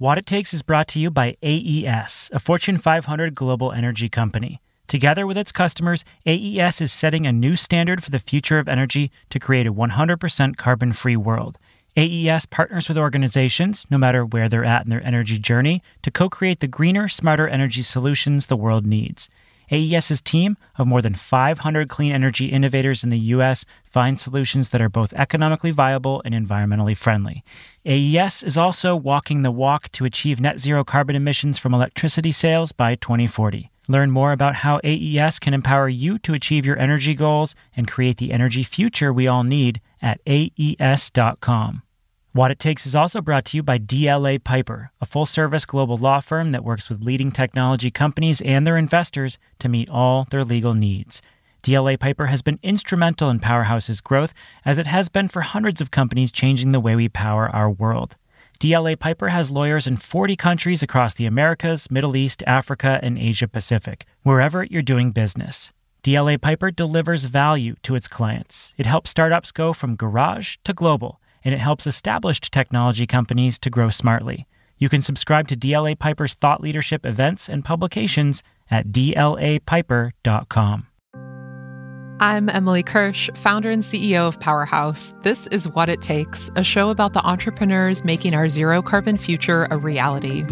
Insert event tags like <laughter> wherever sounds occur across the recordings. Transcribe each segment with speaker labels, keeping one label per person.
Speaker 1: What It Takes is brought to you by AES, a Fortune 500 global energy company. Together with its customers, AES is setting a new standard for the future of energy to create a 100% carbon free world. AES partners with organizations, no matter where they're at in their energy journey, to co create the greener, smarter energy solutions the world needs. AES's team of more than 500 clean energy innovators in the U.S. finds solutions that are both economically viable and environmentally friendly. AES is also walking the walk to achieve net zero carbon emissions from electricity sales by 2040. Learn more about how AES can empower you to achieve your energy goals and create the energy future we all need at AES.com. What It Takes is also brought to you by DLA Piper, a full service global law firm that works with leading technology companies and their investors to meet all their legal needs. DLA Piper has been instrumental in Powerhouse's growth, as it has been for hundreds of companies changing the way we power our world. DLA Piper has lawyers in 40 countries across the Americas, Middle East, Africa, and Asia Pacific, wherever you're doing business. DLA Piper delivers value to its clients. It helps startups go from garage to global and it helps established technology companies to grow smartly. You can subscribe to DLA Piper's thought leadership events and publications at dlapiper.com.
Speaker 2: I'm Emily Kirsch, founder and CEO of Powerhouse. This is What It Takes, a show about the entrepreneurs making our zero carbon future a reality.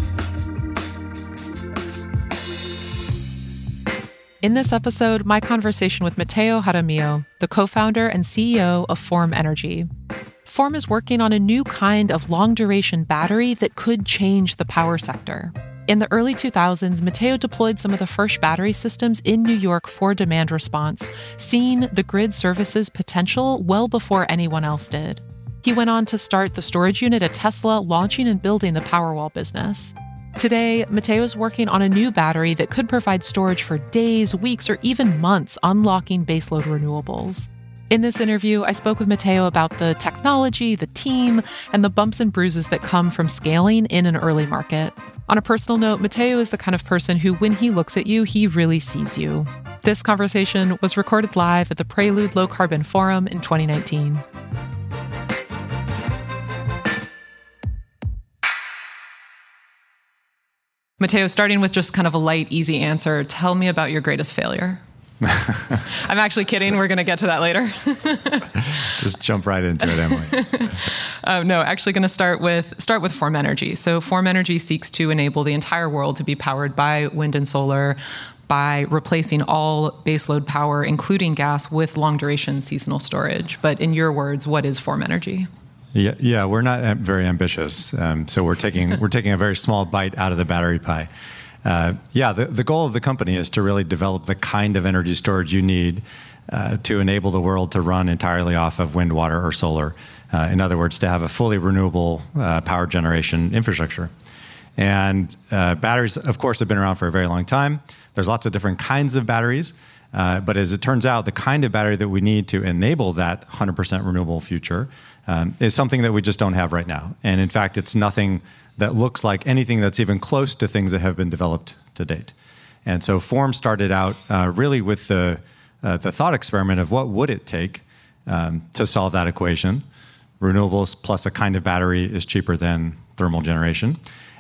Speaker 2: In this episode, my conversation with Mateo Jaramillo, the co founder and CEO of Form Energy. Form is working on a new kind of long duration battery that could change the power sector. In the early 2000s, Mateo deployed some of the first battery systems in New York for demand response, seeing the grid services potential well before anyone else did. He went on to start the storage unit at Tesla, launching and building the Powerwall business. Today, Mateo is working on a new battery that could provide storage for days, weeks, or even months, unlocking baseload renewables. In this interview, I spoke with Mateo about the technology, the team, and the bumps and bruises that come from scaling in an early market. On a personal note, Mateo is the kind of person who, when he looks at you, he really sees you. This conversation was recorded live at the Prelude Low Carbon Forum in 2019. Mateo, starting with just kind of a light, easy answer, tell me about your greatest failure. <laughs> I'm actually kidding. We're going to get to that later. <laughs>
Speaker 3: Just jump right into it, Emily. <laughs>
Speaker 2: um, no, actually, going to start with start with Form Energy. So, Form Energy seeks to enable the entire world to be powered by wind and solar by replacing all baseload power, including gas, with long duration seasonal storage. But in your words, what is Form Energy?
Speaker 3: Yeah, yeah, we're not very ambitious, um, so we're taking we're taking a very small bite out of the battery pie. Uh, yeah, the, the goal of the company is to really develop the kind of energy storage you need uh, to enable the world to run entirely off of wind, water, or solar. Uh, in other words, to have a fully renewable uh, power generation infrastructure. And uh, batteries, of course, have been around for a very long time. There's lots of different kinds of batteries. Uh, but as it turns out, the kind of battery that we need to enable that 100% renewable future um, is something that we just don't have right now. And in fact, it's nothing that looks like anything that's even close to things that have been developed to date. And so Form started out uh, really with the, uh, the thought experiment of what would it take um, to solve that equation. Renewables plus a kind of battery is cheaper than thermal generation,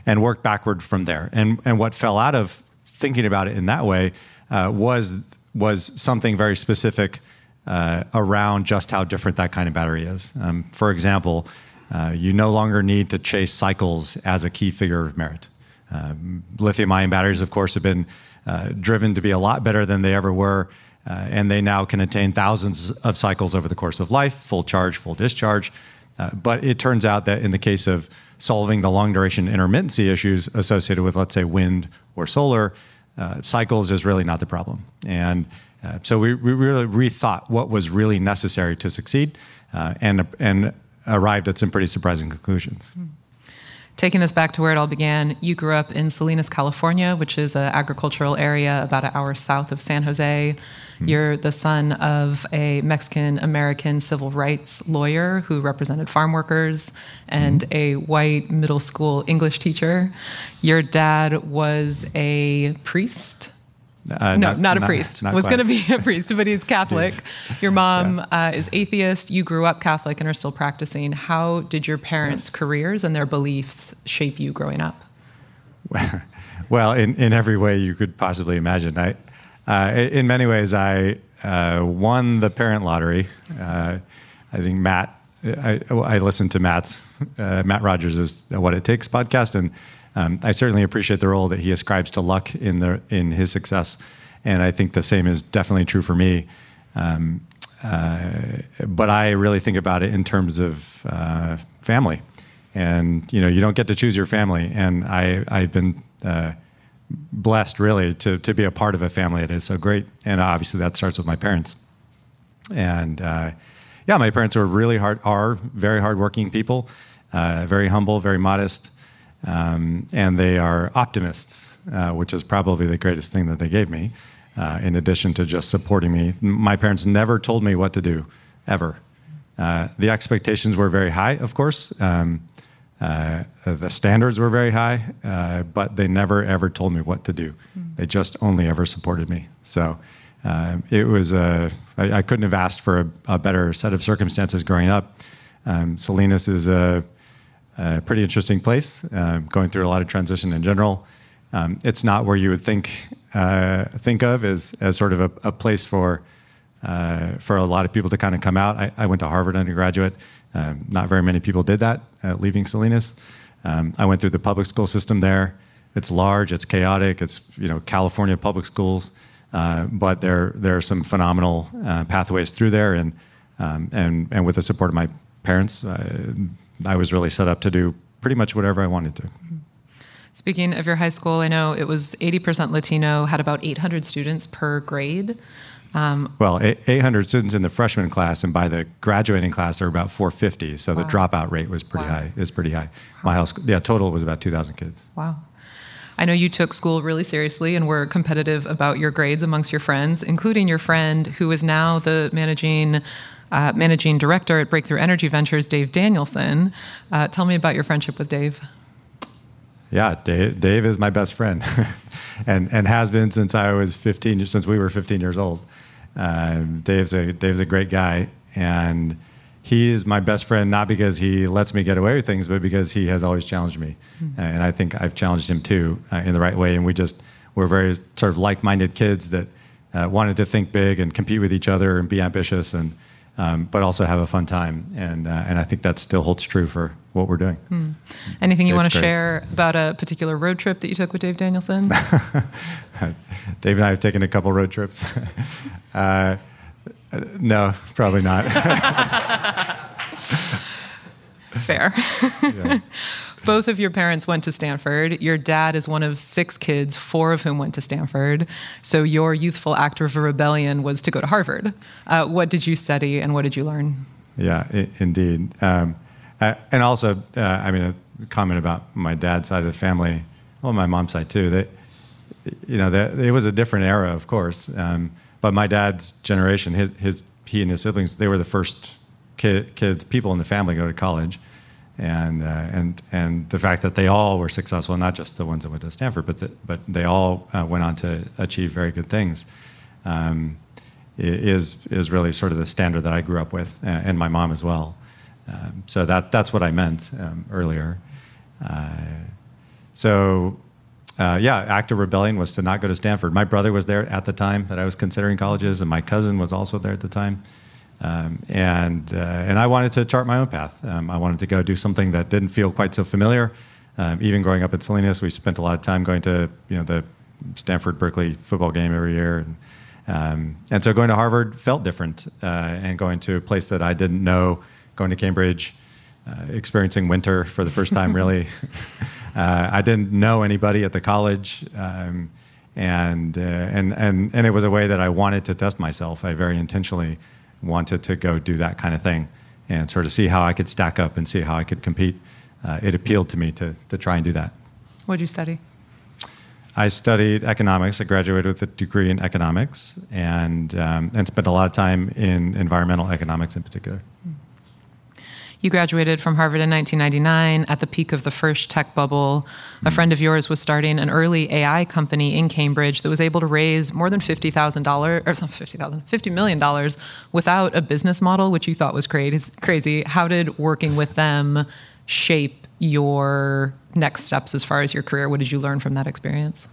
Speaker 3: and work backward from there. And, and what fell out of thinking about it in that way uh, was, was something very specific uh, around just how different that kind of battery is. Um, for example, uh, you no longer need to chase cycles as a key figure of merit. Um, lithium ion batteries, of course, have been uh, driven to be a lot better than they ever were, uh, and they now can attain thousands of cycles over the course of life full charge, full discharge. Uh, but it turns out that in the case of solving the long duration intermittency issues associated with, let's say, wind or solar, uh, cycles is really not the problem. And so we, we, really rethought what was really necessary to succeed. and, and arrived at some pretty surprising conclusions.
Speaker 2: Taking this back to where it all began, you grew up in Salinas, California, which is an agricultural area about an hour south of San Jose. Mm-hmm. You're the son of a Mexican American civil rights lawyer who represented farm workers and mm-hmm. a white middle school English teacher. Your dad was a priest Uh, no, not, not, a priest. Not was going to be a <laughs> priest, but he's Catholic. Your mom yeah. uh, is atheist. You grew up Catholic and are still practicing. How did your parents' yes. careers and their beliefs shape you growing up? <laughs>
Speaker 3: Well, in, in every way you could possibly imagine. I, uh, in many ways, I uh, won the parent lottery. Uh, I think Matt I, I listened to Matt's uh, Matt Rogers' "What It Takes" podcast, and um, I certainly appreciate the role that he ascribes to luck in the in his success. And I think the same is definitely true for me. Um, uh, but I really think about it in terms of uh, family, and you know, you don't get to choose your family. And I I've been uh, blessed really to to be a part of a family that is so great. And obviously that starts with my parents. And uh, yeah, my parents were really hard, are very hardworking people, uh, very humble, very modest, um, and they are optimists, uh, which is probably the greatest thing that they gave me. Uh, in addition to just supporting me, my parents never told me what to do, ever. Uh, the expectations were very high, of course. Um, uh, the standards were very high, uh, but they never ever told me what to do. Mm. They just only ever supported me. So uh, it was a, I, I couldn't have asked for a, a, better set of circumstances growing up. Um, Salinas is a, a, pretty interesting place, uh, going through a lot of transition in general. Um, it's not where you would think uh, think of as, as sort of a, a place for uh, for a lot of people to kind of come out. I, I went to Harvard undergraduate. Um, not very many people did that, uh, leaving Salinas. Um, I went through the public school system there. It's large, it's chaotic, it's you know California public schools. Uh, but there, there are some phenomenal pathways through there, and, um, and, and with the support of my parents, uh, I was really set up to do pretty much whatever I wanted to.
Speaker 2: Speaking of your high school, I know it was 80% Latino, had about 800 students per grade.
Speaker 3: Um, well, 800 students in the freshman class, and by the graduating class, there were about 450. So wow. the dropout rate was pretty wow. high. Is pretty high. My house, yeah, total was about 2,000 kids.
Speaker 2: Wow. I know you took school really seriously and were competitive about your grades amongst your friends, including your friend who is now the managing uh, managing director at Breakthrough Energy Ventures, Dave Danielson. Uh, tell me about your friendship with Dave.
Speaker 3: Yeah, Dave, Dave is my best friend, <laughs> and and has been since I was 15, since we were 15 years old. Uh, Dave's a Dave's a great guy, and he is my best friend not because he lets me get away with things, but because he has always challenged me, mm-hmm. and I think I've challenged him too uh, in the right way. And we just we're very sort of like-minded kids that uh, wanted to think big and compete with each other and be ambitious, and um, but also have a fun time. And uh, and I think that still holds true for what we're doing. Mm.
Speaker 2: Anything you want to share about a particular road trip that you took with Dave Danielson? <laughs>
Speaker 3: Dave and I have taken a couple road trips. <laughs> Uh, no, probably not. <laughs>
Speaker 2: Fair. Yeah. Both of your parents went to Stanford. Your dad is one of six kids, four of whom went to Stanford. So your youthful act of rebellion was to go to Harvard. Uh, what did you study and what did you learn?
Speaker 3: Yeah, I- indeed. Um, and also, uh, I mean, a comment about my dad's side of the family, well, my mom's side too. That you know, that, it was a different era, of course. Um, but my dad's generation, his, his he and his siblings, they were the first kid, kids, people in the family to go to college, and uh, and and the fact that they all were successful, not just the ones that went to Stanford, but the, but they all uh, went on to achieve very good things, um, is is really sort of the standard that I grew up with, uh, and my mom as well. Um, so that that's what I meant um, earlier. Uh, so uh, yeah, act of rebellion was to not go to Stanford. My brother was there at the time that I was considering colleges, and my cousin was also there at the time. Um, and uh, and I wanted to chart my own path. Um, I wanted to go do something that didn't feel quite so familiar. Um, even growing up in Salinas, we spent a lot of time going to you know the Stanford Berkeley football game every year, and, um, and so going to Harvard felt different. Uh, and going to a place that I didn't know, going to Cambridge, uh, experiencing winter for the first time, <laughs> really. Uh, I didn't know anybody at the college, um, and, uh, and, and, and it was a way that I wanted to test myself. I very intentionally wanted to go do that kind of thing and sort of see how I could stack up and see how I could compete. Uh, it appealed to me to, to try and do that.
Speaker 2: What did you study?
Speaker 3: I studied economics. I graduated with a degree in economics and, um, and spent a lot of time in environmental economics in particular.
Speaker 2: You graduated from Harvard in 1999 at the peak of the first tech bubble. A friend of yours was starting an early AI company in Cambridge that was able to raise more than $50,000 or some 50,000, $50 million without a business model, which you thought was crazy. How did working with them shape your next steps as far as your career? What did you learn from that experience?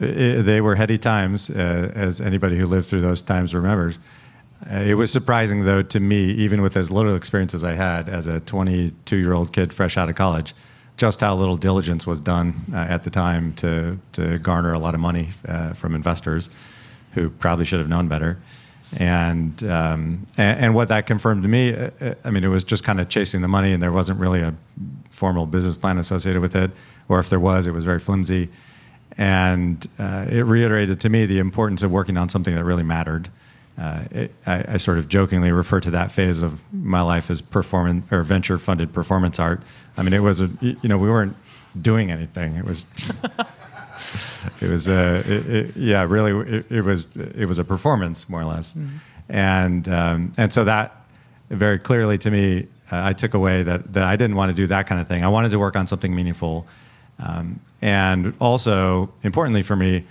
Speaker 3: It, they were heady times, uh, as anybody who lived through those times remembers. Uh, it was surprising, though, to me, even with as little experience as I had as a 22 year old kid fresh out of college, just how little diligence was done uh, at the time to, to garner a lot of money uh, from investors who probably should have known better. And, um, and, and what that confirmed to me, uh, uh, I mean, it was just kind of chasing the money, and there wasn't really a formal business plan associated with it, or if there was, it was very flimsy. And uh, it reiterated to me the importance of working on something that really mattered. Uh, it, I, I, sort of jokingly refer to that phase of my life as performance or venture funded performance art. I mean, it was a, you know, we weren't doing anything. It was, <laughs> it was, a, it, it, yeah, really, it, was, it was a performance more or less. Mm-hmm. And, um, and so that very clearly to me, uh, I took away that, that I didn't want to do that kind of thing. I wanted to work on something meaningful. Um, and also, importantly for me,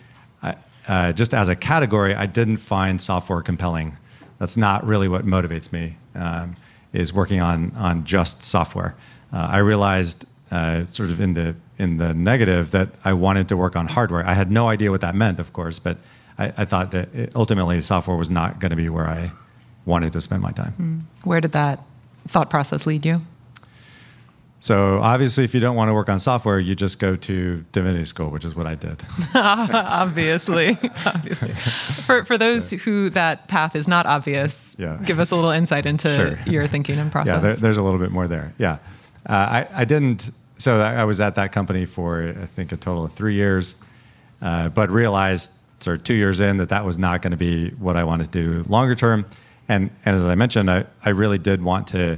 Speaker 3: uh, just as a category, I didn't find software compelling. That's not really what motivates me. Um, is working on on just software. Uh, I realized uh, sort of in the in the negative that I wanted to work on hardware. I had no idea what that meant, of course, but I, I thought that it, ultimately software was not going to be where I wanted to spend my time.
Speaker 2: Mm. Where did that thought process lead you?
Speaker 3: So obviously, if you don't want to work on software, you just go to divinity school, which is what I did. <laughs>
Speaker 2: obviously, <laughs> obviously. For for those who that path is not obvious, yeah. give us a little insight into sure. your thinking and process.
Speaker 3: Yeah, there, there's a little bit more there. Yeah, uh, I I didn't. So I was at that company for I think a total of three years, uh, but realized sort of two years in that that was not going to be what I wanted to do longer term. And and as I mentioned, I I really did want to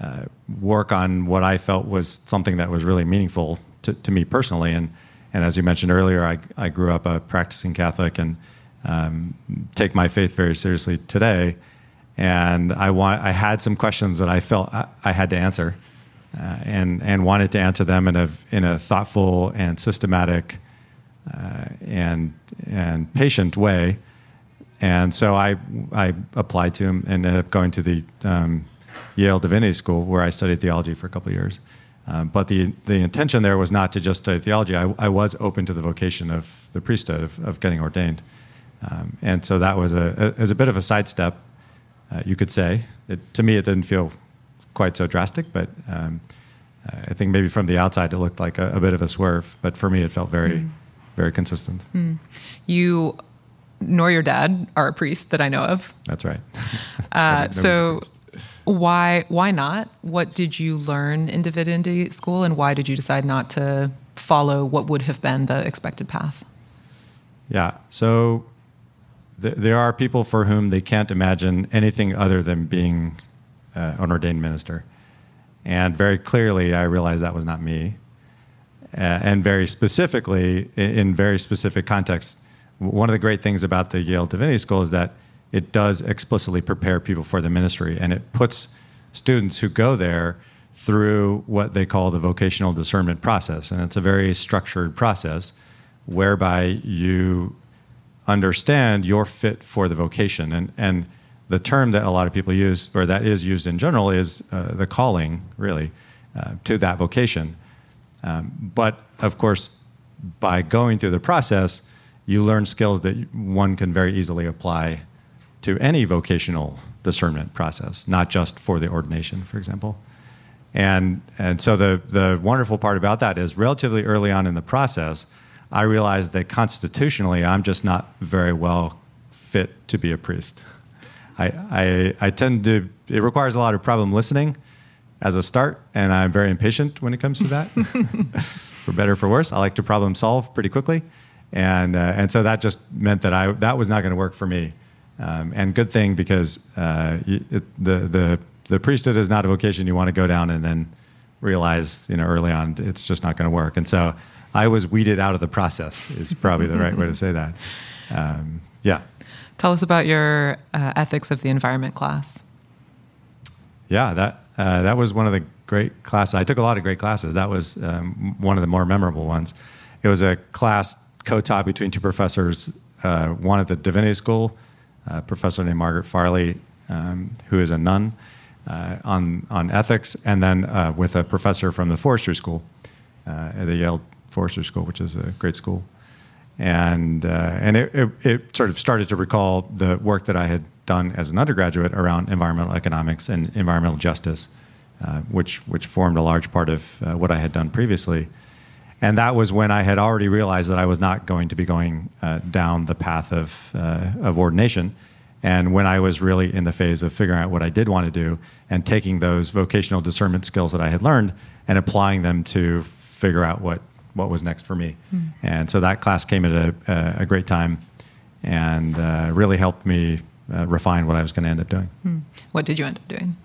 Speaker 3: uh, work on what I felt was something that was really meaningful to, to me personally. And, and as you mentioned earlier, I, I grew up a practicing Catholic and um, take my faith very seriously today. And I, want, I had some questions that I felt I, I had to answer uh, and, and wanted to answer them in a, in a thoughtful and systematic uh, and, and patient way. And so I, I applied to him and ended up going to the um, Yale Divinity School, where I studied theology for a couple of years. Um, but the, the intention there was not to just study theology. I, I was open to the vocation of the priesthood, of, of getting ordained. Um, and so that was a, a, as a bit of a sidestep, uh, you could say. It, to me, it didn't feel quite so drastic, but um, I think maybe from the outside it looked like a, a, bit of a swerve. But for me, it felt very, mm. very consistent. Mm.
Speaker 2: You nor your dad are a priest that I know of.
Speaker 3: That's right. <laughs>
Speaker 2: uh, so why why not? What did you learn in divinity school, and why did you decide not to follow what would have been the expected path?
Speaker 3: Yeah, so th- there are people for whom they can't imagine anything other than being uh, an ordained minister, and very clearly, I realized that was not me. Uh, and very specifically, in, in very specific contexts, one of the great things about the Yale Divinity School is that it does explicitly prepare people for the ministry and it puts students who go there through what they call the vocational discernment process. And it's a very structured process whereby you understand you're fit for the vocation. And, and the term that a lot of people use, or that is used in general, is uh, the calling, really, uh, to that vocation. Um, but of course, by going through the process, you learn skills that one can very easily apply to any vocational discernment process, not just for the ordination, for example. And, and so the, the wonderful part about that is relatively early on in the process, I realized that constitutionally, I'm just not very well fit to be a priest. I, I, I tend to, it requires a lot of problem listening as a start, and I'm very impatient when it comes to that. <laughs> for better or for worse, I like to problem solve pretty quickly. And, uh, and so that just meant that I, that was not going to work for me. Um, and good thing because uh, it, the, the, the priesthood is not a vocation you want to go down and then realize you know early on it's just not going to work. And so I was weeded out of the process is probably the right way to say that. Um, yeah.
Speaker 2: Tell us about your uh, ethics of the environment class.
Speaker 3: Yeah, that uh, that was one of the great classes. I took a lot of great classes. That was um, one of the more memorable ones. It was a class co-taught between two professors, uh, one at the Divinity School, a professor named Margaret Farley, um, who is a nun, uh, on, on ethics, and then uh, with a professor from the Forestry School uh, at the Yale Forestry School, which is a great school. And, uh, and it, it, it sort of started to recall the work that I had done as an undergraduate around environmental economics and environmental justice, uh, which, which formed a large part of uh, what I had done previously. And that was when I had already realized that I was not going to be going uh, down the path of, uh, of ordination. And when I was really in the phase of figuring out what I did want to do and taking those vocational discernment skills that I had learned and applying them to figure out what, what was next for me. Mm. And so that class came at a, a great time and uh, really helped me uh, refine what I was going to end up doing.
Speaker 2: Mm. What did you end up doing?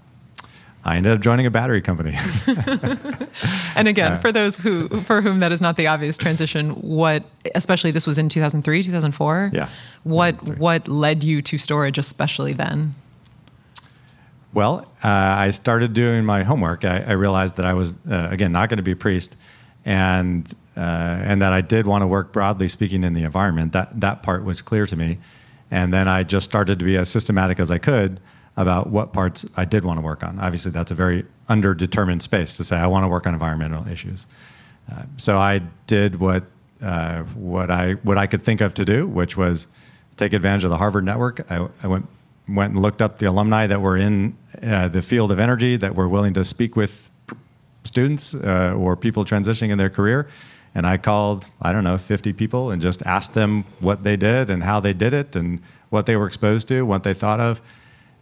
Speaker 3: I ended up joining a battery company. <laughs>
Speaker 2: and again, for those who for whom that is not the obvious transition, what especially this was in 2003, 2004?
Speaker 3: Yeah.
Speaker 2: What what led you to storage especially then?
Speaker 3: Well, uh, I started doing my homework. I, I realized that I was uh, again not going to be a priest, and uh, and that I did want to work broadly speaking in the environment. That that part was clear to me, and then I just started to be as systematic as I could about what parts I did want to work on. Obviously, that's a very underdetermined space to say I want to work on environmental issues. Uh, so I did what uh, what I what I could think of to do, which was take advantage of the Harvard network. I, I went went and looked up the alumni that were in uh, the field of energy that were willing to speak with students uh, or people transitioning in their career. And I called, I don't know, 50 people and just asked them what they did and how they did it and what they were exposed to, what they thought of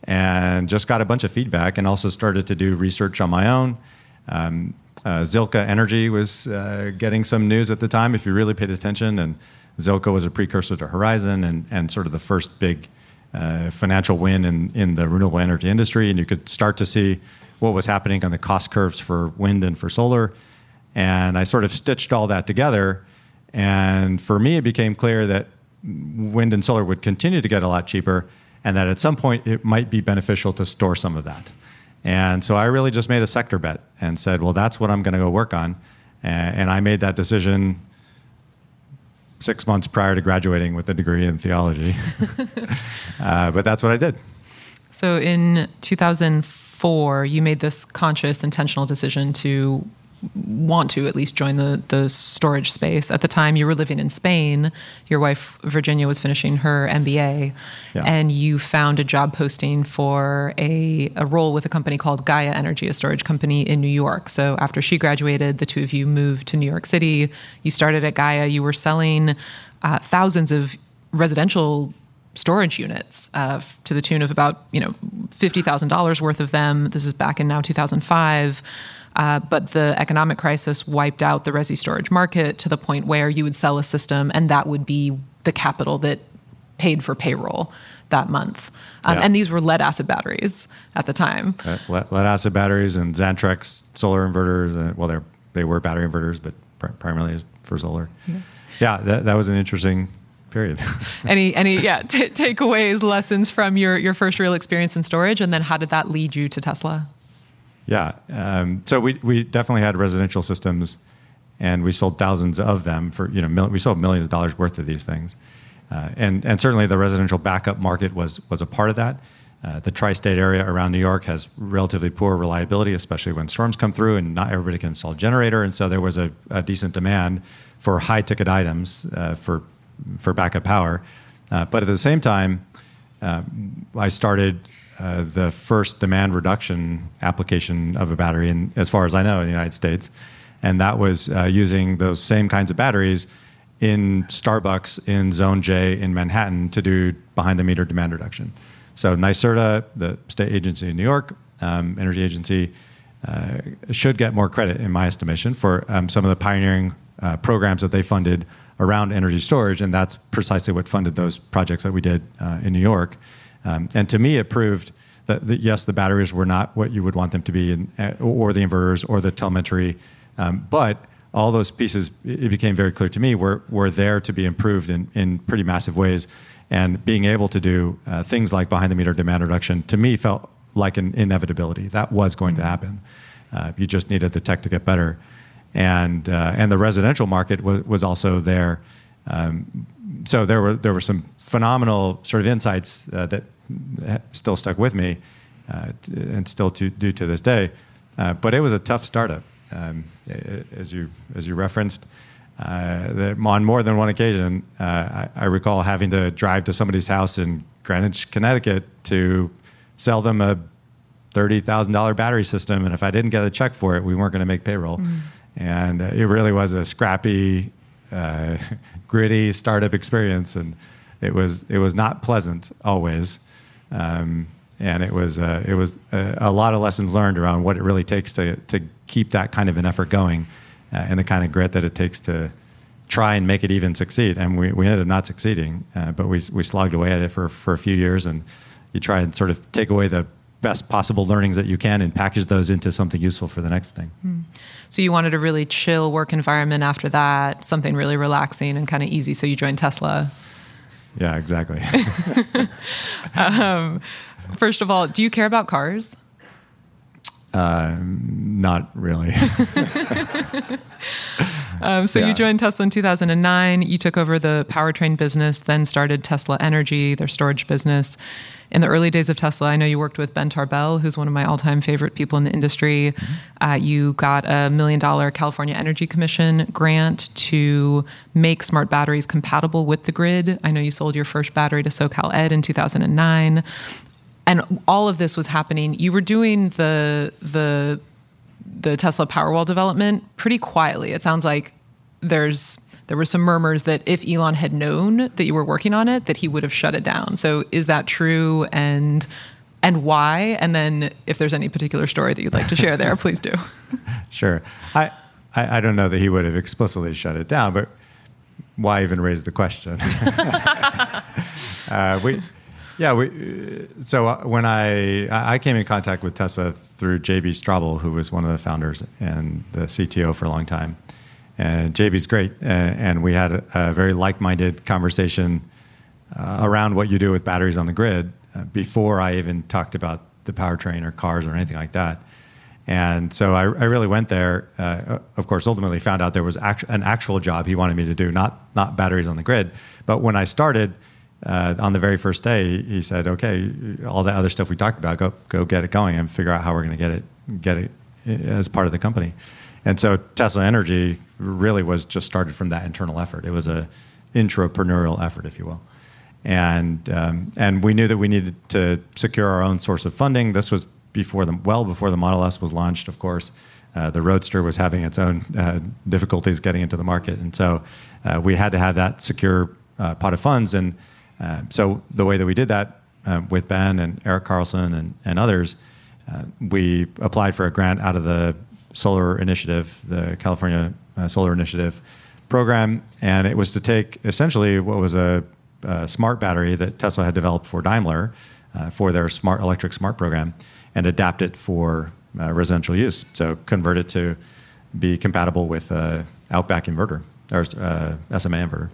Speaker 3: and just got a bunch of feedback and also started to do research on my own. Um, uh, Zilkha Energy was uh, getting some news at the time, if you really paid attention, and Zilkha was a precursor to Horizon and, and sort of the first big uh, financial win in, in the renewable energy industry. And you could start to see what was happening on the cost curves for wind and for solar. And I sort of stitched all that together. And for me, it became clear that wind and solar would continue to get a lot cheaper and that at some point it might be beneficial to store some of that. And so I really just made a sector bet and said, well, that's what I'm going to go work on. And I made that decision six months prior to graduating with a degree in theology. <laughs> <laughs> uh, but that's what I did.
Speaker 2: So in 2004, you made this conscious, intentional decision to want to at least join the the storage space. At the time, you were living in Spain. Your wife Virginia was finishing her MBA, yeah. and you found a job posting for a a role with a company called Gaia Energy, a storage company in New York. So after she graduated, the two of you moved to New York City. You started at Gaia. You were selling uh, thousands of residential storage units uh, to the tune of about you know fifty thousand dollars worth of them. This is back in now two thousand five. Uh, but the economic crisis wiped out the resi storage market to the point where you would sell a system and that would be the capital that paid for payroll that month. Um, yeah. And these were lead acid batteries at the time.
Speaker 3: Uh, lead, lead, acid batteries and Xantrex solar inverters. Uh, well, they they were battery inverters, but pr- primarily for solar. Yeah, yeah that, that was an interesting period. <laughs>
Speaker 2: any any yeah t- takeaways, lessons from your your first real experience in storage, and then how did that lead you to Tesla?
Speaker 3: Yeah. Um, so we, we definitely had residential systems and we sold thousands of them for, you know, mil- we sold millions of dollars worth of these things. Uh, and, and certainly the residential backup market was, was a part of that. Uh, the tri state area around New York has relatively poor reliability, especially when storms come through and not everybody can install a generator. And so there was a, a decent demand for high ticket items uh, for, for backup power. Uh, but at the same time, uh, I started uh, the first demand reduction application of a battery, in, as far as I know, in the United States. And that was uh, using those same kinds of batteries in Starbucks in Zone J in Manhattan to do behind the meter demand reduction. So NYSERDA, the state agency in New York, um, energy agency, uh, should get more credit, in my estimation, for um, some of the pioneering uh, programs that they funded around energy storage, and that's precisely what funded those projects that we did uh, in New York. Um, and to me, it proved that, that, yes, the batteries were not what you would want them to be, in, uh, or the inverters, or the telemetry, um, but all those pieces, it became very clear to me, were, were there to be improved in, in pretty massive ways. And being able to do uh, things like behind the meter demand reduction, to me, felt like an inevitability. That was going to happen. Uh, you just needed the tech to get better, and uh, and the residential market was was also there. Um, so there were there were some phenomenal sort of insights uh, that still stuck with me, uh, and still to, do to this day. Uh, but it was a tough startup, um, as you as you referenced. Uh, on more than one occasion, uh, I, I, recall having to drive to somebody's house in Greenwich, Connecticut, to sell them a thirty thousand dollar battery system, and if I didn't get a check for it, we weren't going to make payroll. Mm. And it really was a scrappy, uh, <laughs> gritty startup experience, and it was it was not pleasant always. Um, and it was uh, it was a, a, lot of lessons learned around what it really takes to to keep that kind of an effort going, uh, and the kind of grit that it takes to try and make it even succeed. And we, we ended up not succeeding, uh, but we we slogged away at it for for a few years, and you try and sort of take away the best possible learnings that you can and package those into something useful for the next thing. Mm.
Speaker 2: So you wanted a really chill work environment after that, something really relaxing and kind of easy. So you joined Tesla.
Speaker 3: Yeah, exactly. <laughs>
Speaker 2: um, first of all, do you care about cars?
Speaker 3: Uh, not really. <laughs>
Speaker 2: um, so yeah. you joined Tesla in 2009. You took over the powertrain business, then started Tesla Energy, their storage business in the early days of Tesla, I know you worked with Ben Tarbell, who's one of my all time favorite people in the industry. Mm-hmm. Uh, you got a million dollar California Energy Commission grant to make smart batteries compatible with the grid. I know you sold your first battery to SoCal Ed in 2009. And all of this was happening. You were doing the the the Tesla Powerwall development pretty quietly. It sounds like there's there were some murmurs that if Elon had known that you were working on it, that he would have shut it down. So is that true? And and why? And then if there's any particular story that you'd like to share there, <laughs> please do.
Speaker 3: Sure. I, I, I don't know that he would have explicitly shut it down, but why even raise the question? <laughs> uh, we, yeah, we, so uh, when I, I came in contact with Tesla through JB Straubel, who was one of the founders and the CTO for a long time. And JB's great, and, and we had a, very like-minded conversation uh, around what you do with batteries on the grid uh, before I even talked about the powertrain or cars or anything like that. And so I, I really went there. Uh, of course, ultimately found out there was actu- an actual job he wanted me to do, not not batteries on the grid. But when I started uh, on the very first day, he said, "Okay, all that other stuff we talked about, go go get it going and figure out how we're going to get it get it uh, as part of the company." And so Tesla Energy really was just started from that internal effort. It was a intrapreneurial effort, if you will. And, um, and we knew that we needed to secure our own source of funding. This was before the, well before the Model S was launched, of course. Uh, the Roadster was having its own uh, difficulties getting into the market. And so uh, we had to have that secure uh, pot of funds. And uh, so the way that we did that uh, with Ben and Eric Carlson and, and others, we applied for a grant out of the Solar Initiative, the California uh, Solar Initiative program, and it was to take essentially what was a, a smart battery that Tesla had developed for Daimler uh, for their smart electric smart program, and adapt it for uh, residential use. So convert it to be compatible with uh, Outback inverter or uh, SMA inverter,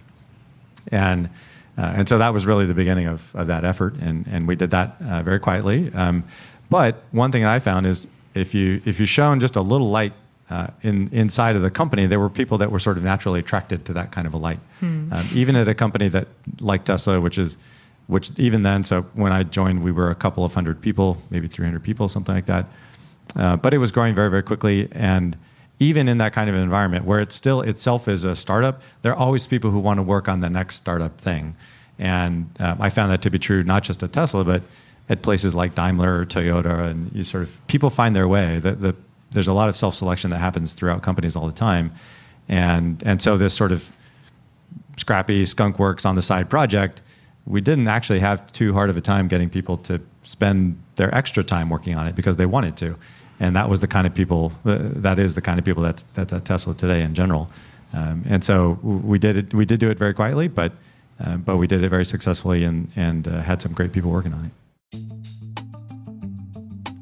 Speaker 3: and. Uh, and so that was really the beginning of, of that effort, and, and we did that very quietly. Um, but one thing that I found is if you if you shone just a little light uh, in inside of the company, there were people that were sort of naturally attracted to that kind of a light. Hmm. Um, even at a company that like Tesla, which is which even then, so when I joined, we were a couple of hundred people, maybe 300 people, something like that. Uh, but it was growing very very quickly, and even in that kind of environment where it still itself is a startup, there are always people who want to work on the next startup thing. And um, I found that to be true not just at Tesla, but at places like Daimler or Toyota, and you sort of people find their way. The, the, there's a lot of self-selection that happens throughout companies all the time, and and so this sort of scrappy skunk works on the side project, we didn't actually have too hard of a time getting people to spend their extra time working on it because they wanted to, and that was the kind of people uh, that is the kind of people that's that's at Tesla today in general, um, and so we did it. We did do it very quietly, but. Uh, but we did it very successfully and, and uh, had some great people working on it.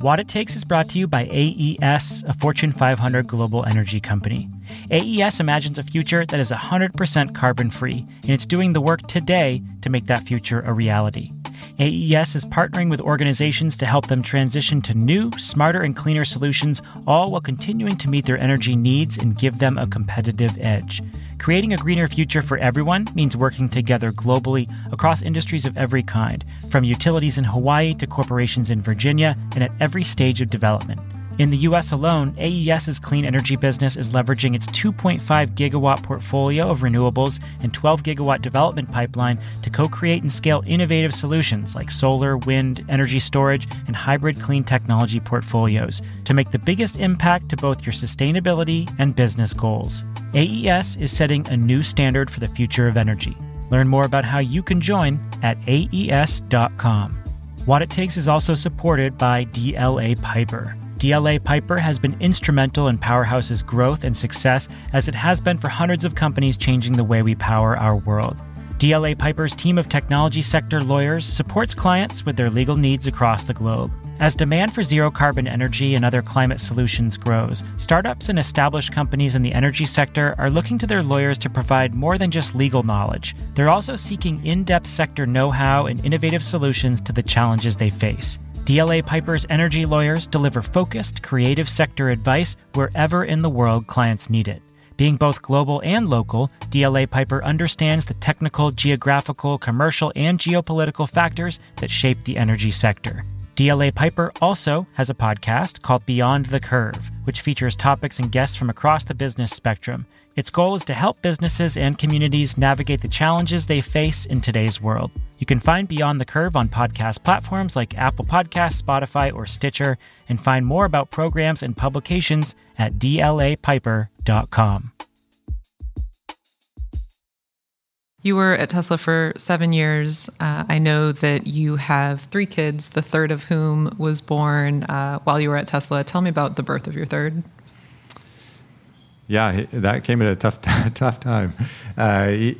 Speaker 1: What It Takes is brought to you by AES, a Fortune 500 global energy company. AES imagines a future that is 100% carbon free, and it's doing the work today to make that future a reality. AES is partnering with organizations to help them transition to new, smarter, and cleaner solutions, all while continuing to meet their energy needs and give them a competitive edge. Creating a greener future for everyone means working together globally across industries of every kind, from utilities in Hawaii to corporations in Virginia, and at every stage of development. In the US alone, AES's clean energy business is leveraging its 2.5 gigawatt portfolio of renewables and 12 gigawatt development pipeline to co create and scale innovative solutions like solar, wind, energy storage, and hybrid clean technology portfolios to make the biggest impact to both your sustainability and business goals. AES is setting a new standard for the future of energy. Learn more about how you can join at aes.com. What It Takes is also supported by DLA Piper. DLA Piper has been instrumental in Powerhouse's growth and success as it has been for hundreds of companies changing the way we power our world. DLA Piper's team of technology sector lawyers supports clients with their legal needs across the globe. As demand for zero carbon energy and other climate solutions grows, startups and established companies in the energy sector are looking to their lawyers to provide more than just legal knowledge. They're also seeking in depth sector know how and innovative solutions to the challenges they face. DLA Piper's energy lawyers deliver focused, creative sector advice wherever in the world clients need it. Being both global and local, DLA Piper understands the technical, geographical, commercial, and geopolitical factors that shape the energy sector. DLA Piper also has a podcast called Beyond the Curve, which features topics and guests from across the business spectrum. Its goal is to help businesses and communities navigate the challenges they face in today's world. You can find Beyond the Curve on podcast platforms like Apple Podcasts, Spotify, or Stitcher, and find more about programs and publications at dlapiper.com.
Speaker 2: You were at Tesla for seven years. Uh, I know that you have three kids, the third of whom was born uh, while you were at Tesla. Tell me about the birth of your third.
Speaker 3: Yeah, that came at a tough, <laughs> tough time. Uh,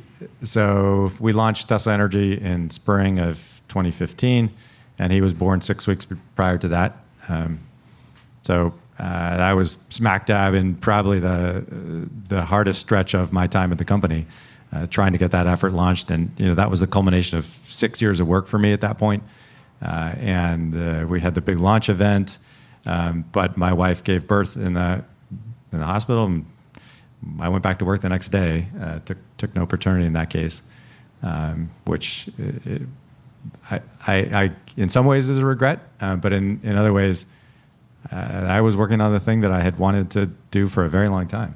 Speaker 3: so we launched Tesla Energy in spring of 2015, and he was born six weeks prior to that. Um, so uh, I was smack dab in probably the the hardest stretch of my time at the company uh, trying to get that effort launched. And you know that was the culmination of six years of work for me at that point. Uh, and uh, we had the big launch event, um, but my wife gave birth in the in the hospital. And I went back to work the next day. Uh, took took no paternity in that case, um, which it, I, I, I, in some ways is a regret, uh, but in in other ways. Uh, I was working on the thing that I had wanted to do for a very long time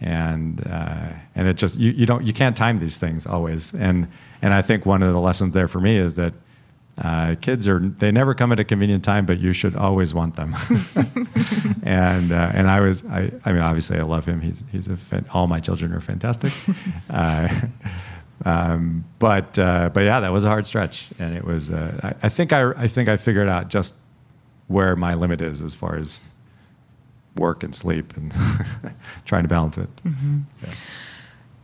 Speaker 3: and uh, and it just you, you don't you can't time these things always and and I think one of the lessons there for me is that uh, kids are they never come at a convenient time but you should always want them <laughs> <laughs> and uh, and I was I, I mean obviously I love him he's he's a fan, all my children are fantastic <laughs> uh, um, but uh, but yeah that was a hard stretch and it was uh, I, I think I I think I figured out just where my limit is as far as work and sleep and trying to balance it. Mm-hmm.
Speaker 2: Yeah.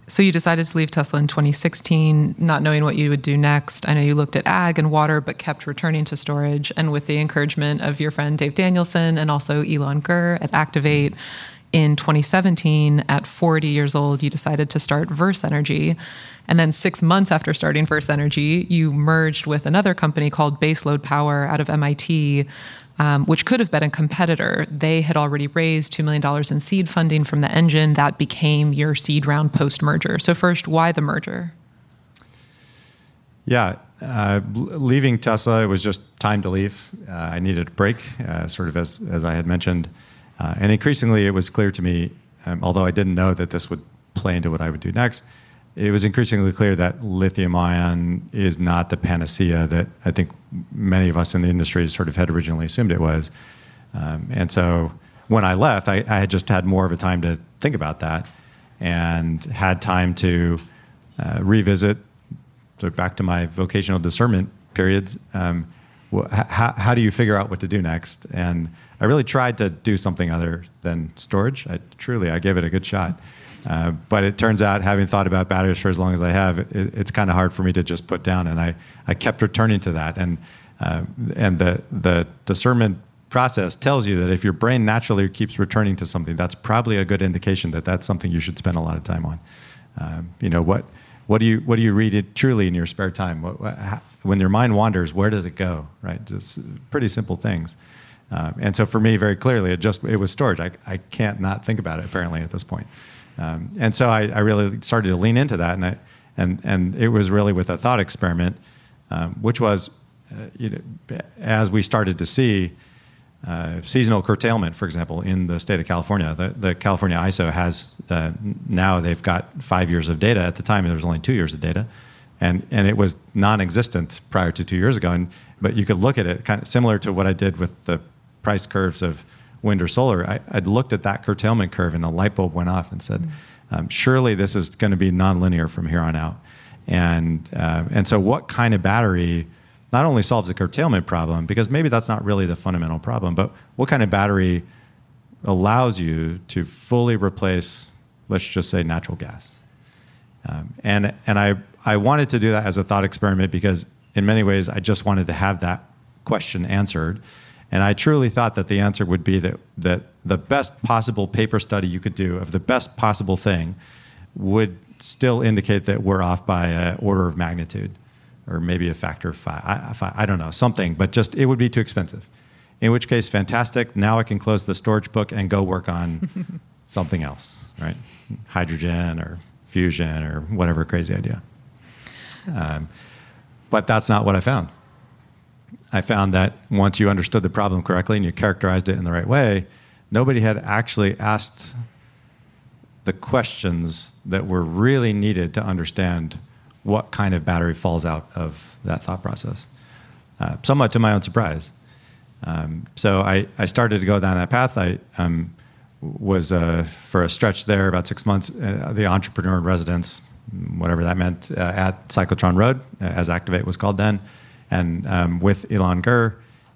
Speaker 2: So you decided to leave Tesla in 2016, not knowing what you would do next. I know you looked at ag and water, but kept returning to storage. And with the encouragement of your friend Dave Danielson and also Ilan Gur at Activate, in 2017, at 40 years old, you decided to start Verse Energy. And then six months after starting Verse Energy, you merged with another company called Baseload Power out of MIT, um, which could have been a competitor. They had already raised $2 million in seed funding from the engine. That became your seed round post merger. So, first, why the merger?
Speaker 3: Yeah, uh, leaving Tesla, it was just time to leave. Uh, I needed a break, uh, sort of as, as I had mentioned. Uh, and increasingly, it was clear to me, um, although I didn't know that this would play into what I would do next, it was increasingly clear that lithium ion is not the panacea that I think many of us in the industry sort of had originally assumed it was. Um, and so when I left, I, I, had just had more of a time to think about that and had time to uh, revisit, back to my vocational discernment periods. Um, how, how do you figure out what to do next? And I really tried to do something other than storage. I, truly, I gave it a good shot. Uh, but it turns out, having thought about batteries for as long as I have, it, it's kind of hard for me to just put down. And I, I kept returning to that. And, uh, and the, the discernment process tells you that if your brain naturally keeps returning to something, that's probably a good indication that that's something you should spend a lot of time on. Um, you know, what, what do you what do you read it truly in your spare time? What, what, how, when your mind wanders, where does it go? Right, just pretty simple things. Um, and so for me, very clearly, it just it was storage. I, I can't not think about it apparently at this point. Um, and so I, I, really started to lean into that, and I, and and it was really with a thought experiment, um, which was, uh, you know, as we started to see. Uh, seasonal curtailment, for example, in the state of California. The, the California ISO has uh, now they've got five years of data. At the time, there was only two years of data, and and it was non-existent prior to two years ago. And but you could look at it kind of similar to what I did with the price curves of wind or solar. I, would looked at that curtailment curve, and the light bulb went off and said, mm-hmm. um, "Surely this is going to be nonlinear from here on out." And uh, and so, what kind of battery? not only solves the curtailment problem, because maybe that's not really the fundamental problem, but what kind of battery allows you to fully replace, let's just say, natural gas? Um, and and I, I wanted to do that as a thought experiment because, in many ways, I just wanted to have that question answered. And I truly thought that the answer would be that, that the best possible paper study you could do of the best possible thing would still indicate that we're off by an order of magnitude or maybe a factor of five. I, five. I don't know, something, but just it would be too expensive. In which case, fantastic. Now I can close the storage book and go work on <laughs> something else, right? Hydrogen or fusion or whatever crazy idea. Um, but that's not what I found. I found that once you understood the problem correctly and you characterized it in the right way, nobody had actually asked the questions that were really needed to understand what kind of battery falls out of that thought process. Uh, somewhat to my own surprise. Um, so I, I started to go down that path. I um, was uh, for a stretch there, about six months, uh, the entrepreneur in residence, whatever that meant, uh, at Cyclotron Road, uh, as Activate was called then, and um, with Ilan Gur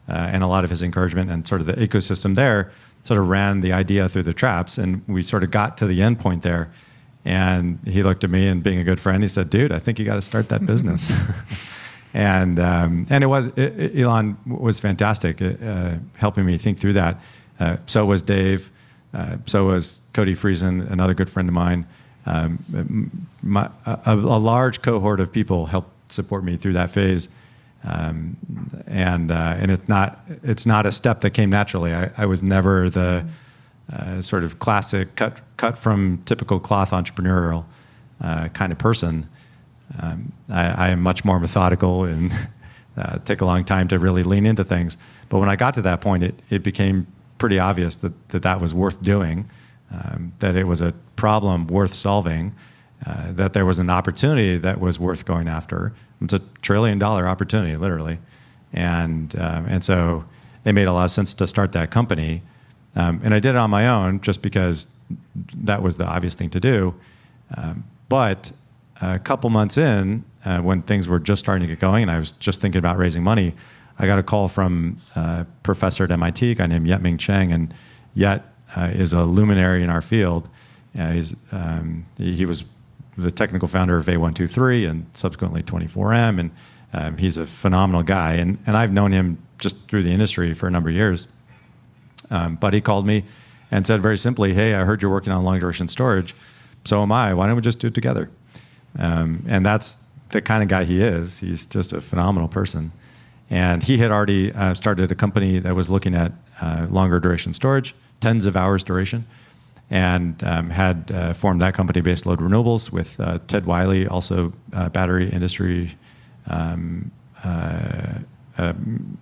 Speaker 3: uh, and a lot of his encouragement and sort of the ecosystem there, sort of ran the idea through the traps, and we sort of got to the end point there and he looked at me and being a good friend, he said, dude, I think you got to start that business. <laughs> and, um, and it was, it, Ilan was fantastic uh, helping me think through that. Uh, so was Dave. Uh, so was Cody Friesen, another good friend of mine. Um, my, a, a, large cohort of people helped support me through that phase. Um, and uh, and it's not it's not a step that came naturally. I, I was never the uh, sort of classic cut cut from typical cloth entrepreneurial uh, kind of person. Um, I, I, am much more methodical and <laughs> uh, take a long time to really lean into things. But when I got to that point, it, it became pretty obvious that that, that was worth doing, um, that it was a problem worth solving, uh, that there was an opportunity that was worth going after. It's a trillion dollar opportunity, literally. And, um, and so it made a lot of sense to start that company. Um, and I did it on my own just because that was the obvious thing to do. Um, but a couple months in, uh, when things were just starting to get going, and I was just thinking about raising money, I got a call from a professor at MIT, a guy named Yet-Ming Chiang, and Yet uh, is a luminary in our field. Uh, he's, um, he, he, was the technical founder of A123 and subsequently 24M, and um, he's a phenomenal guy. And, and I've known him just through the industry for a number of years. Um, but he called me and said very simply, "Hey, I heard you're working on long duration storage. So am I. Why don't we just do it together?" Um, and that's the kind of guy he is. He's just a phenomenal person. And he had already uh, started a company that was looking at uh, longer duration storage, tens of hours duration, and um, had uh, formed that company, Baseload Renewables, with uh, Ted Wiley, also uh, battery industry. Um, um,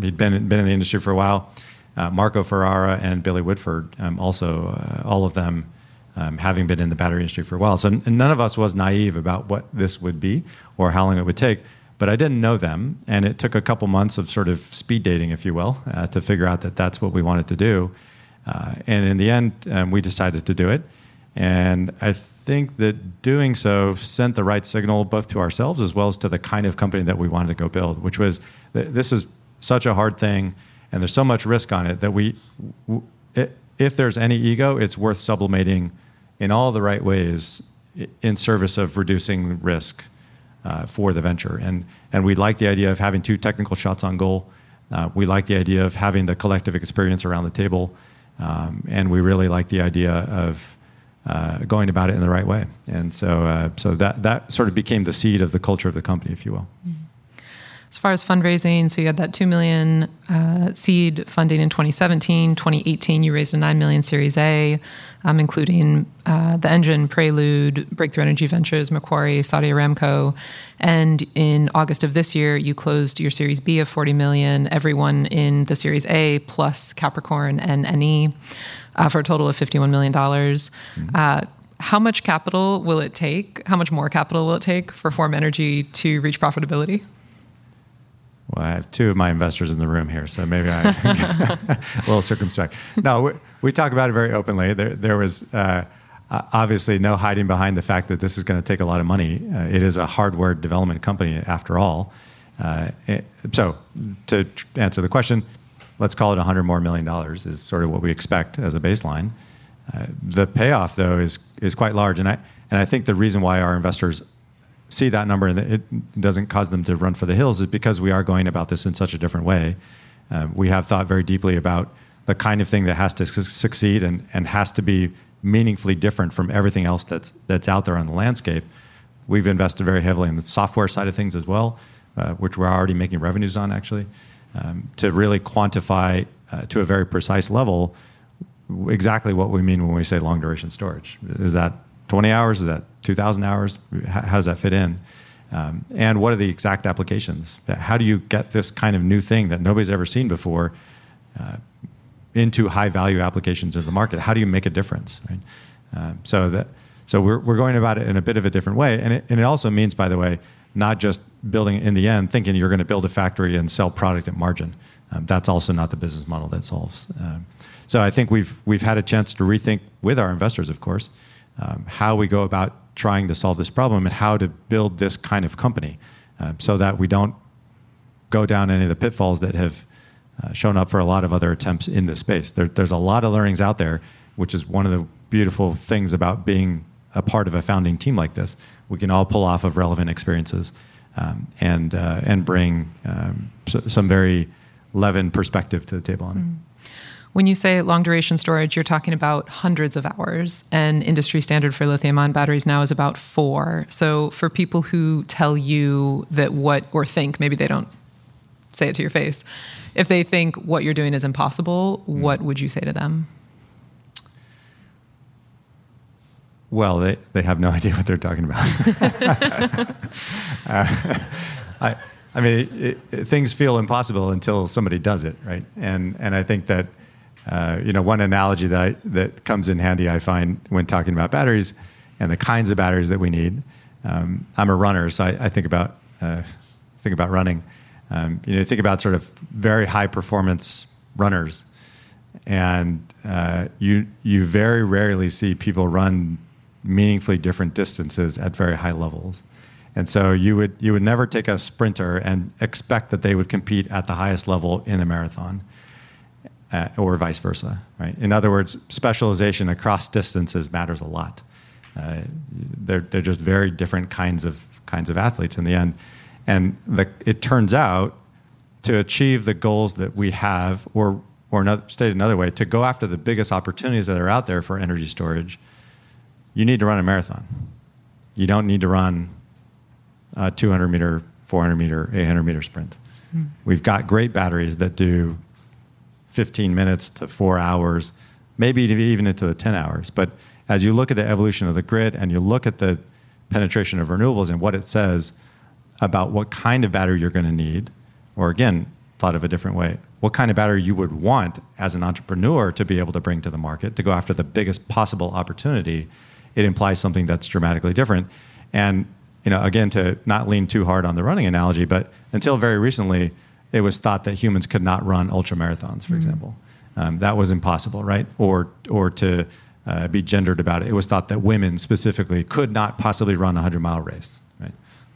Speaker 3: he'd been been in the industry for a while, Marco Ferrara and Billy Woodford, also all of them having been in the battery industry for a while. So none of us was naive about what this would be or how long it would take. But I didn't know them, and it took a couple months of sort of speed dating, if you will, to figure out that that's what we wanted to do. Uh, and in the end, um, we decided to do it. And I think that doing so sent the right signal both to ourselves as well as to the kind of company that we wanted to go build, which was this is such a hard thing and there's so much risk on it that we, if there's any ego, it's worth sublimating in all the right ways in service of reducing risk uh, for the venture. And and we like the idea of having two technical shots on goal. Uh, we like the idea of having the collective experience around the table, um, and we really like the idea of uh, going about it in the right way. And so, uh, so that, that sort of became the seed of the culture of the company, if you will. Mm-hmm.
Speaker 2: As far as fundraising, so you had that 2 million uh, seed funding in 2017. 2018, you raised a 9 million Series A, um, including uh, the engine, Prelude, Breakthrough Energy Ventures, Macquarie, Saudi Aramco. And in August of this year, you closed your Series B of 40 million, everyone in the Series A plus Capricorn and Eni uh, for a total of $51 million. Mm-hmm. Uh, how much capital will it take? How much more capital will it take for Form Energy to reach profitability?
Speaker 3: Well, I have two of my investors in the room here, so maybe I'm <laughs> a little circumspect. No, we, talk about it very openly. There, there was uh, obviously no hiding behind the fact that this is going to take a lot of money. Uh, it is a hardware development company, after all. Uh, it, so, to answer the question, let's call it 100 more million dollars is sort of what we expect as a baseline. Uh, the payoff, though, is is quite large, and I and I think the reason why our investors see that number and it doesn't cause them to run for the hills is because we are going about this in such a different way. Uh, we have thought very deeply about the kind of thing that has to su- succeed and, and has to be meaningfully different from everything else that's, that's out there on the landscape. We've invested very heavily in the software side of things as well, uh, which we're already making revenues on actually, um, to really quantify uh, to a very precise level exactly what we mean when we say long duration storage. Is that 20 hours? Is that 2,000 hours? How does that fit in? Um, and what are the exact applications? How do you get this kind of new thing that nobody's ever seen before uh, into high value applications of the market? How do you make a difference? Right? Um, so that so we're, we're going about it in a bit of a different way, and it, and it also means, by the way, not just building in the end thinking you're going to build a factory and sell product at margin. Um, that's also not the business model that solves. Um, so I think we've we've had a chance to rethink with our investors, of course, um, how we go about trying to solve this problem and how to build this kind of company um, so that we don't go down any of the pitfalls that have uh, shown up for a lot of other attempts in this space. There, there's a lot of learnings out there, which is one of the beautiful things about being a part of a founding team like this. We can all pull off of relevant experiences um, and, uh, and bring um, some very Levin perspective to the table on it. Mm.
Speaker 2: When you say long duration storage, you're talking about hundreds of hours, and industry standard for lithium ion batteries now is about four. So, for people who tell you that what, or think, maybe they don't say it to your face, if they think what you're doing is impossible, mm. what would you say to them?
Speaker 3: Well, they, they have no <laughs> idea what they're talking about. <laughs> uh, <laughs> I, I mean, it, it, things feel impossible until somebody does it, right? And, and I think that uh, you know, one analogy that I, that comes in handy, I find when talking about batteries and the kinds of batteries that we need. Um, I'm a runner, so I, I think about uh, think about running. Um, you know, think about sort of very high performance runners, and uh, you you very rarely see people run meaningfully different distances at very high levels. And so you would you would never take a sprinter and expect that they would compete at the highest level in a marathon uh, or vice versa. Right? In other words, specialization across distances matters a lot. Uh, they're, they're just very different kinds of kinds of athletes in the end, and the, it turns out to achieve the goals that we have, or or another, stated another way, to go after the biggest opportunities that are out there for energy storage, you need to run a marathon. You don't need to run a 200 meter, 400 meter, 800 meter sprint. Mm. We've got great batteries that do 15 minutes to four hours, maybe even into the 10 hours. But as you look at the evolution of the grid and you look at the penetration of renewables and what it says about what kind of battery you're going to need, or again, thought of a different way, what kind of battery you would want as an entrepreneur to be able to bring to the market to go after the biggest possible opportunity, it implies something that's dramatically different. And you know, again, to not lean too hard on the running analogy, but until very recently, it was thought that humans could not run ultra marathons, for mm example. Um, that was impossible, right? Or, or to uh, be gendered about it. It was thought that women specifically could not possibly run a 100 mile race, right?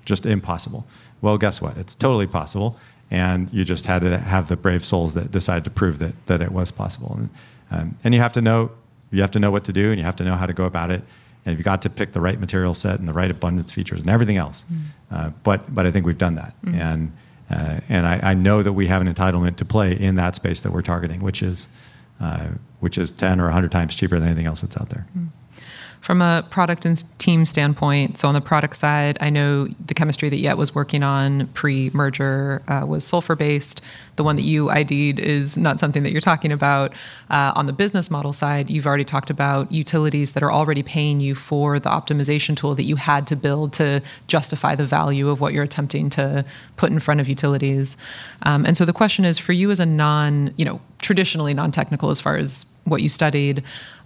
Speaker 3: Just impossible. Well, guess what? It's totally possible. And you just had to have the brave souls that decide to prove that, that it was possible. And, um, and you have to know you have to know what to do and you have to know how to go about it. And you've got to pick the right material set and the right abundance features and everything else. Mm. Uh, but, but I think we've done that. Mm. And and I, I, know that we have an entitlement to play in that space that we're targeting, which is, uh, which is 10 or 100 times cheaper than anything else that's out there. Mm.
Speaker 2: From a product and team standpoint, so on the product side, I know the chemistry that Yet was working on pre merger uh, was sulfur based. The one that you ID'd is not something that you're talking about. Uh, on the business model side, you've already talked about utilities that are already paying you for the optimization tool that you had to build to justify the value of what you're attempting to put in front of utilities. Um, and so the question is for you as a non, you know, traditionally non technical as far as what you studied,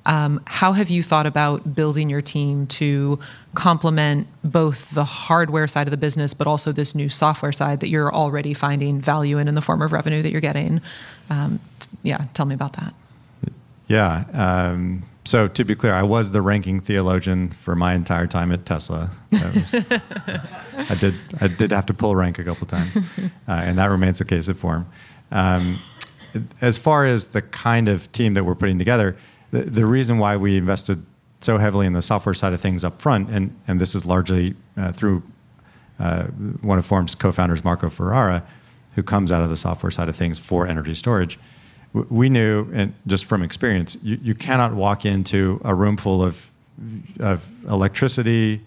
Speaker 2: um, how have you thought about building your team to complement both the hardware side of the business, but also this new software side that you're already finding value in in the form of revenue that you're getting? Um, yeah, tell me about that.
Speaker 3: Yeah. Um, so to be clear, I was the ranking theologian for my entire time at Tesla. Was, <laughs> I did I did have to pull rank a couple times, uh, and that remains the case at Form. Um, as far as the kind of team that we're putting together, the, the reason why we invested so heavily in the software side of things up front, and, and this is largely uh, through uh, one of Form's co-founders, Marco Ferrara, who comes out of the software side of things for energy storage. We knew, and just from experience, you, you cannot walk into a room full of, of electricity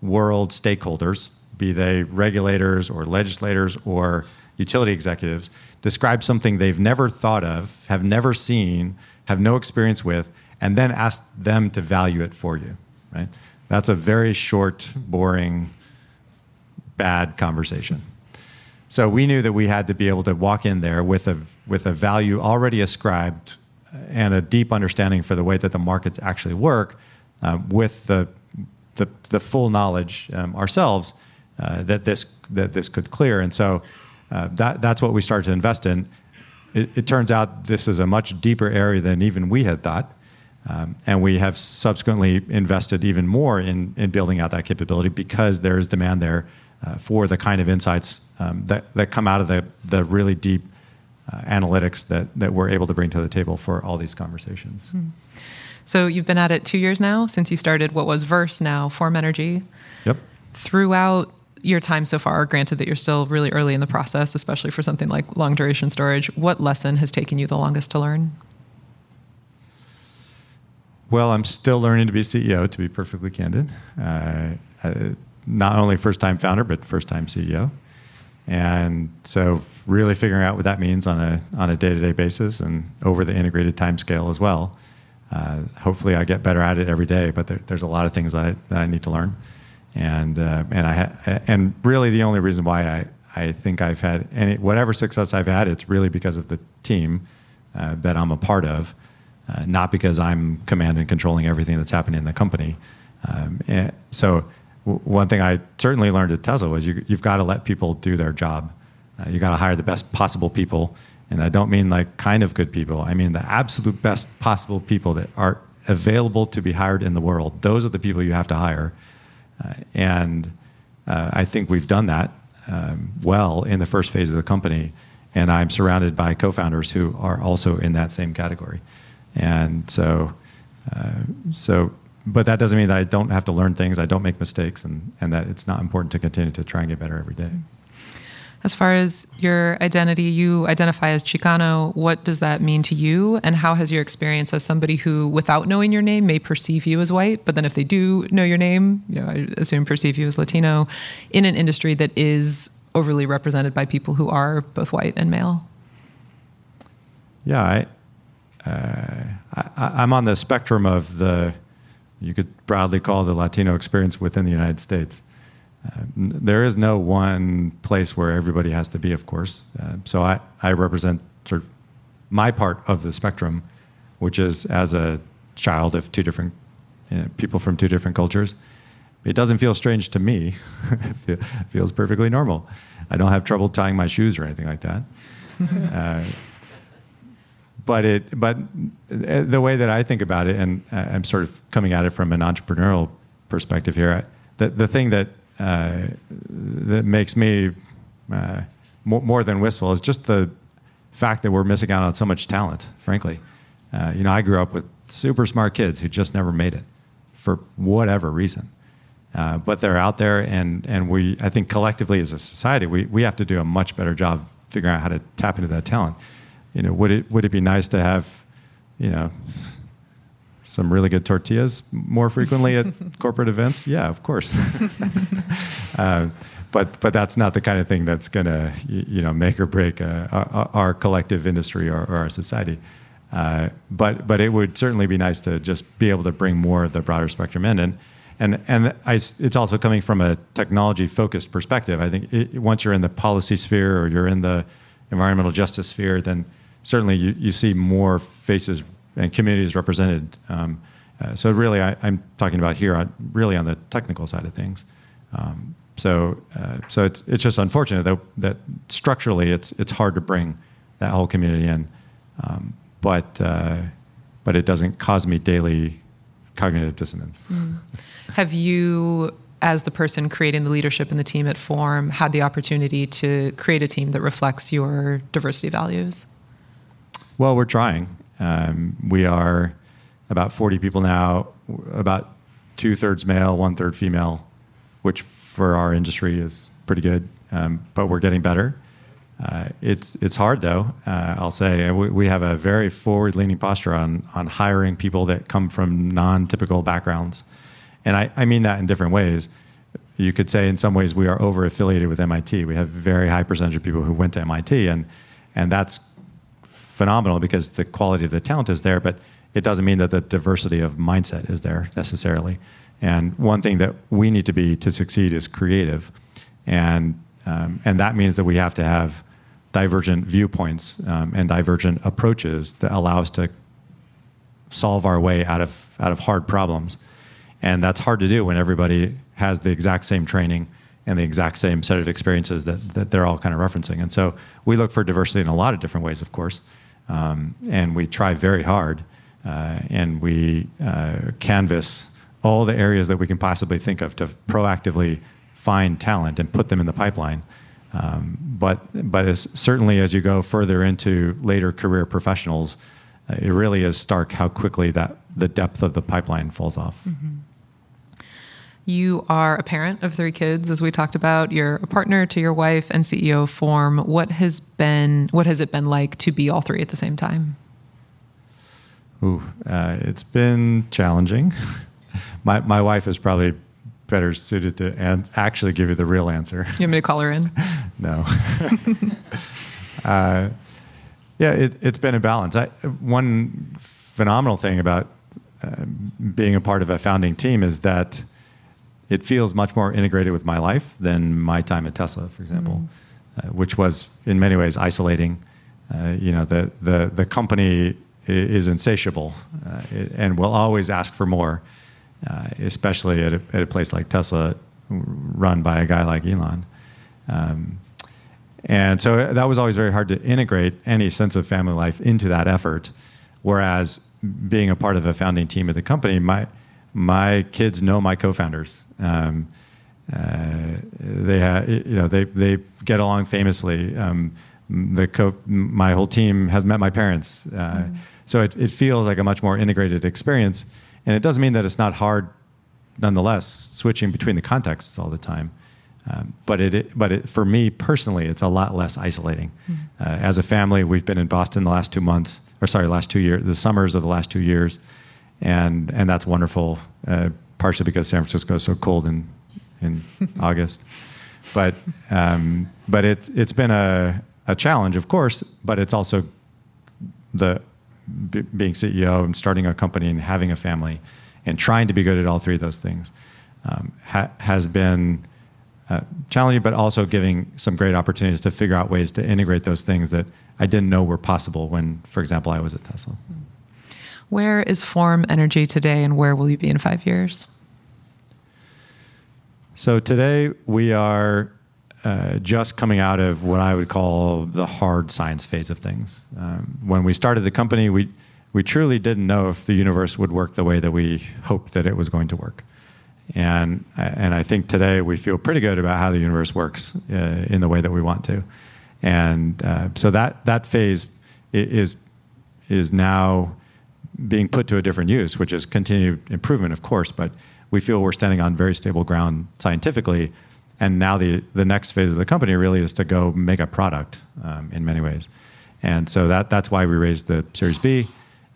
Speaker 3: world stakeholders, be they regulators or legislators or utility executives, describe something they've never thought of, have never seen, have no experience with, and then ask them to value it for you. Right? That's a very short, boring, bad conversation. So we knew that we had to be able to walk in there with a with a value already ascribed and a deep understanding for the way that the markets actually work, uh, with the, the, the full knowledge um, ourselves uh, that this that this could clear. And so uh, that that's what we started to invest in it, it, turns out this is a much deeper area than even we had thought. Um, and we have subsequently invested even more in, in building out that capability because there is demand there uh, for the kind of insights um, that, that come out of the, the really deep uh, analytics that, that we're able to bring to the table for all these conversations. Hmm.
Speaker 2: So you've been at it two years now since you started what was Verse, now Form Energy.
Speaker 3: Yep.
Speaker 2: Throughout your time so far, granted that you're still really early in the process, especially for something like long duration storage, what lesson has taken you the longest to learn?
Speaker 3: Well, I'm still learning to be CEO, to be perfectly candid. Uh, uh, not only first time founder, but first time CEO. And so, really figuring out what that means on a, on a day to day basis and over the integrated time scale as well. Uh, hopefully, I get better at it every day, but there, there's a lot of things that I, that I need to learn and uh, and I ha- and really the only reason why I I think I've had any whatever success I've had, it's really because of the team uh, that I'm a part of, uh, not because I'm command and controlling everything that's happening in the company. Um, so w- one thing I certainly learned at Tesla was you, you've got to let people do their job. Uh, you got to hire the best possible people, and I don't mean like kind of good people. I mean the absolute best possible people that are available to be hired in the world. Those are the people you have to hire I think we've done that um, well in the first phase of the company. And I'm surrounded by co founders who are also in that same category. And so, uh, so, but that doesn't mean that I don't have to learn things, I don't make mistakes, and, and that it's not important to continue to try and get better every day.
Speaker 2: As far as your identity, you identify as Chicano. What does that mean to you? And how has your experience as somebody who, without knowing your name, may perceive you as white, but then if they do know your name, you know, I assume perceive you as Latino, in an industry that is overly represented by people who are both white and male?
Speaker 3: Yeah, I, uh, I, I'm on the spectrum of the, you could broadly call the Latino experience within the United States. Uh, there is no one place where everybody has to be, of course. Uh, so I, I represent sort of my part of the spectrum, which is as a child of two different you know, people from two different cultures. It doesn't feel strange to me. <laughs> it feels perfectly normal. I don't have trouble tying my shoes or anything like that. <laughs> uh, but it, but uh, the way that I think about it, and I'm sort of coming at it from an entrepreneurial perspective here. The, the thing that uh, that makes me uh, more, more, than wistful is just the fact that we're missing out on so much talent, frankly. Uh, you know, I grew up with super smart kids who just never made it for whatever reason. Uh, but they're out there, and, and we, I think collectively as a society, we, we have to do a much better job figuring out how to tap into that talent. You know, would it, would it be nice to have, you know, some really good tortillas more frequently at <laughs> corporate events? Yeah, of course. <laughs> uh, but but that's not the kind of thing that's going to you know make or break uh, our, our, collective industry or, or our society. Uh, but but it would certainly be nice to just be able to bring more of the broader spectrum in, and and and I, it's also coming from a technology focused perspective. I think it, once you're in the policy sphere or you're in the environmental justice sphere, then certainly you, you see more faces and communities represented. Um, uh, so really, I, am talking about here on, really on the technical side of things. Um, so, uh, so it's it's just unfortunate that that structurally it's it's hard to bring that whole community in, um, but uh, but it doesn't cause me daily cognitive dissonance. Mm.
Speaker 2: Have you, as the person creating the leadership in the team at Form, had the opportunity to create a team that reflects your diversity values?
Speaker 3: Well, we're trying. Um, we are about 40 people now, about two thirds male, one third female, which for our industry is pretty good, um, but we're getting better. Uh, it's it's hard though. Uh, I'll say we, we, have a very forward-leaning posture on on hiring people that come from non-typical backgrounds, and I, I mean that in different ways. You could say in some ways we are over affiliated with MIT. We have very high percentage of people who went to MIT, and and that's phenomenal because the quality of the talent is there. But it doesn't mean that the diversity of mindset is there necessarily. And one thing that we need to be to succeed is creative, and um, and that means that we have to have divergent viewpoints um, and divergent approaches that allow us to solve our way out of out of hard problems. And that's hard to do when everybody has the exact same training and the exact same set of experiences that, that they're all kind of referencing. And so we look for diversity in a lot of different ways, of course. Um, and we try very hard uh, and we uh, canvas all the areas that we can possibly think of to proactively find talent and put them in the pipeline. Um, but but as certainly as you go further into later career professionals, uh, it really is stark how quickly that the depth of the pipeline falls off. Mm-hmm.
Speaker 2: You are a parent of three kids, as we talked about. You're a partner to your wife and CEO Form. What has been what has it been like to be all three at the same time?
Speaker 3: Ooh, uh, it's been challenging. <laughs> my my wife is probably better suited to an- actually give you the real answer.
Speaker 2: You want me to call her in? <laughs>
Speaker 3: no. <laughs> uh, yeah, it, has been a balance. I, one phenomenal thing about uh, being a part of a founding team is that it feels much more integrated with my life than my time at Tesla, for example, mm. uh, which was in many ways isolating. Uh, you know, the, the, the company is insatiable uh, and will always ask for more uh, especially at a, at a, place like Tesla, run by a guy like Elon. Um, and so that was always very hard to integrate any sense of family life into that effort. Whereas being a part of a founding team of the company, my my kids know my co-founders. Um, uh, they ha- you know they they get along famously. Um, the co- my whole team has met my parents, uh, mm. so it, it feels like a much more integrated experience. And it doesn't mean that it's not hard, nonetheless, switching between the contexts all the time. Um, but it, but it, for me personally, it's a lot less isolating. Mm-hmm. Uh, as a family, we've been in Boston the last two months, or sorry, last two years, the summers of the last two years, and and that's wonderful. Partially because San Francisco is so cold in in <laughs> August, but um, but it's it's been a a challenge, of course, but it's also the b- being CEO and starting a company and having a family and trying to be good at all three of those things um, ha- has been uh, challenging, but also giving some great opportunities to figure out ways to integrate those things that I didn't know were possible when, for example, I was at Tesla.
Speaker 2: Where is Form Energy today, and where will you be in five years?
Speaker 3: So today we are uh, just coming out of what I would call the hard science phase of things. Um, when we started the company, we we truly didn't know if the universe would work the way that we hoped that it was going to work. And and I think today we feel pretty good about how the universe works uh, in the way that we want to. And uh, so that that phase is is now being put to a different use, which is continued improvement, of course, but we feel we're standing on very stable ground scientifically and now the the next phase of the company really is to go make a product um, in many ways, and so that that's why we raised the Series B,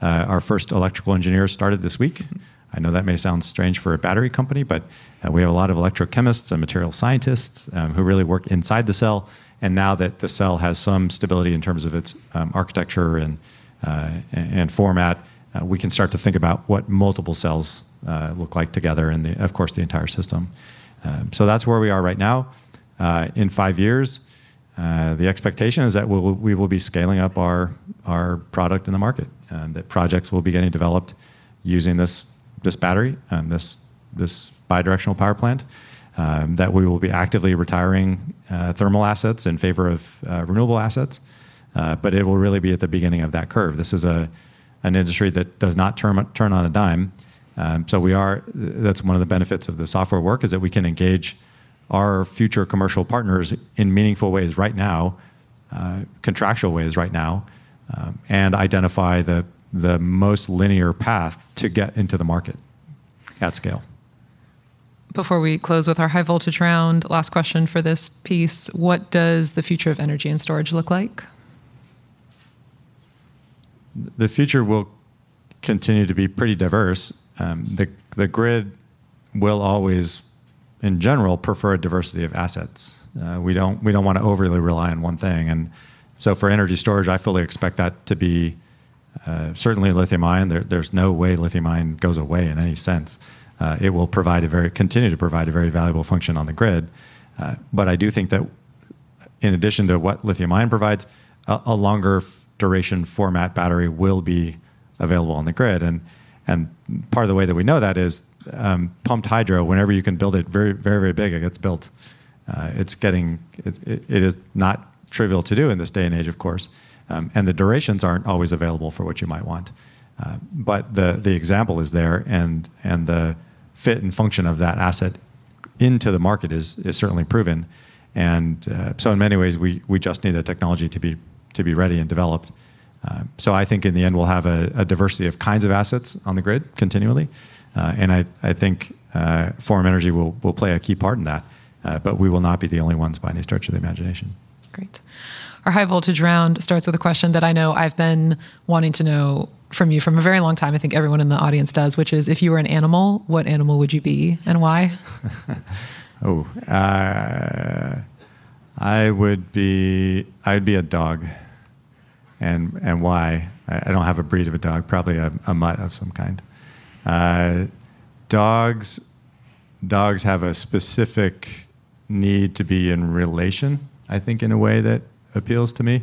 Speaker 3: Uh, our first electrical engineers started this week. I know that may sound strange for a battery company, but uh, we have a lot of electrochemists and material scientists um, who really work inside the cell. And now that the cell has some stability in terms of its um, architecture and, uh, and format, we can start to think about what multiple cells uh, look like together, and of course the entire system. Um, so that's where we are right now. Uh, in five years, uh, the expectation is that we will be scaling up our, our product in the market, and that projects will be getting developed using this, this battery, um, this, this bidirectional power plant, um, that we will be actively retiring uh, thermal assets in favor of uh, renewable assets. Uh, but it will really be at the beginning of that curve. This is a, an industry that does not turn, turn on a dime. Um, so we are, that's one of the benefits of the software work is that we can engage our future commercial partners in meaningful ways right now, uh, contractual ways right now, um, and identify the, the most linear path to get into the market at scale.
Speaker 2: Before we close with our high voltage round, last question for this piece What does the future of energy and storage look like?
Speaker 3: The future will continue to be pretty diverse. Um, the, the grid will always, in general, prefer a diversity of assets. Uh, we don't we don't want to overly rely on one thing, and so for energy storage, I fully expect that to be uh, certainly lithium ion. There, there's no way lithium ion goes away in any sense. Uh, it will provide a very continue to provide a very valuable function on the grid. Uh, but I do think that in addition to what lithium ion provides, a, a longer duration format battery will be available on the grid. And and part of the way that we know that is um, pumped hydro. Whenever you can build it very very very big, it gets built. Uh, it's getting it, it, it is not trivial to do in this day and age, of course. Um, and the durations aren't always available for what you might want. Uh, but the the example is there, and and the fit and function of that asset into the market is is certainly proven. And uh, so, in many ways, we we just need the technology to be to be ready and developed. Uh, so I think in the end we'll have a, a, diversity of kinds of assets on the grid continually, uh, and I, I think uh, Form Energy will, will play a key part in that. Uh, but we will not be the only ones by any stretch of the imagination.
Speaker 2: Great. Our high voltage round starts with a question that I know I've been wanting to know from you from a very long time. I think everyone in the audience does, which is if you were an animal, what animal would you be and why? <laughs>
Speaker 3: oh, uh, I would be. I'd be a dog and and why. I, don't have a breed of a dog, probably a, a mutt of some kind. Uh, dogs dogs have a specific need to be in relation. I think in a way that appeals to me,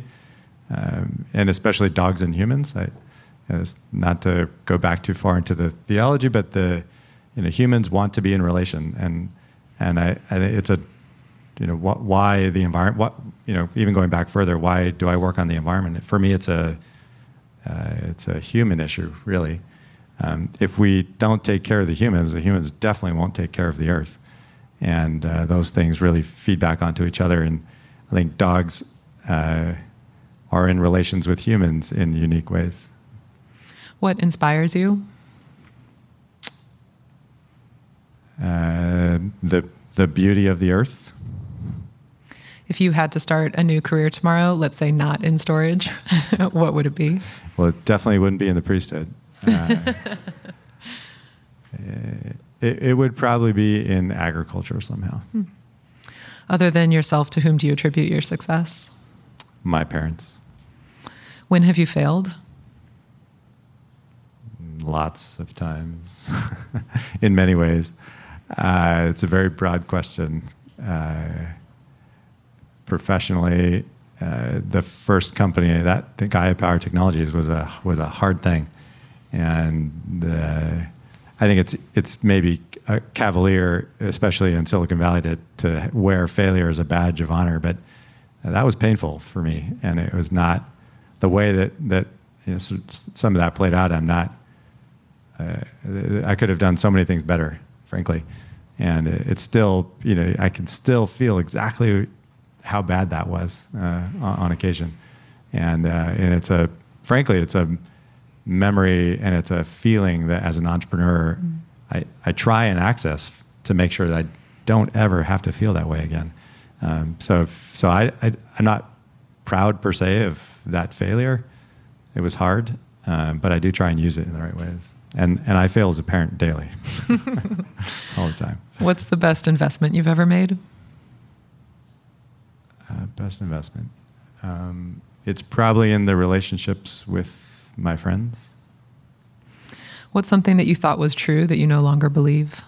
Speaker 3: um, and especially dogs and humans. I, not to go back too far into the theology, but the you know humans want to be in relation, and and I, I it's a you know what, why the environment what you know even going back further why do i work on the environment? For me it's a uh, it's a human issue really. Um, if we don't take care of the humans the humans definitely won't take care of the earth. And uh, those things really feed back onto each other. And i think dogs uh, are in relations with humans in unique ways.
Speaker 2: What inspires you?
Speaker 3: Uh, the the beauty of the earth
Speaker 2: if you had to start a new career tomorrow, let's say not in storage, <laughs> what would it be?
Speaker 3: Well, it definitely wouldn't be in the priesthood. Uh, <laughs> it, it, would probably be in agriculture somehow. Hmm.
Speaker 2: Other than yourself, to whom do you attribute your success?
Speaker 3: My parents.
Speaker 2: When have you failed?
Speaker 3: Lots of times, <laughs> in many ways. Uh, it's a very broad question. Uh, professionally, uh, the first company that the Gaia Power Technologies was a was a hard thing, and uh, I think it's it's maybe a cavalier, especially in Silicon Valley, to to wear failure as a badge of honor. But that was painful for me, and it was not the way that that you know, some of that played out. I'm not. Uh, I could have done so many things better, frankly, and it's still you know I can still feel exactly how bad that was uh, on occasion. And, uh, and it's a, frankly, it's a memory and it's a feeling that as an entrepreneur, mm. I, I try and access to make sure that I don't ever have to feel that way again. Um, so, if, so I, I, am not proud per se of that failure. It was hard, uh, but I do try and use it in the right ways. And and I fail as a parent daily, <laughs> all the time.
Speaker 2: What's the best investment you've ever made?
Speaker 3: Uh, best investment. Um, it's probably in the relationships with my friends.
Speaker 2: What's something that you thought was true that you no longer believe?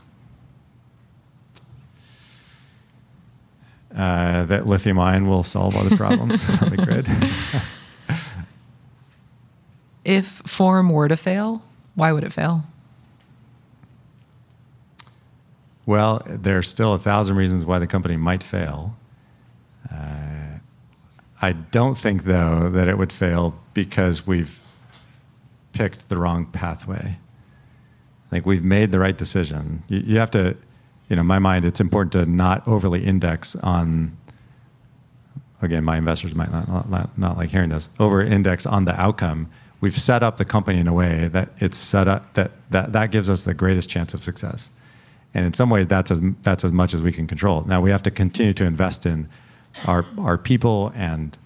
Speaker 3: Uh, that lithium ion will solve all the problems <laughs> on the grid.
Speaker 2: if Form were to fail, why would it fail?
Speaker 3: Well, there's still a thousand reasons why the company might fail. I don't think, though, that it would fail because we've picked the wrong pathway. I think we've made the right decision. You, you have to, you know, in my mind, it's important to not overly index on. Again, my investors might not, not, not like hearing this. Over index on the outcome. We've set up the company in a way that it's set up that that, that gives us the greatest chance of success. And in some ways, that's as, that's as much as we can control. Now, we have to continue to invest in our, our people and,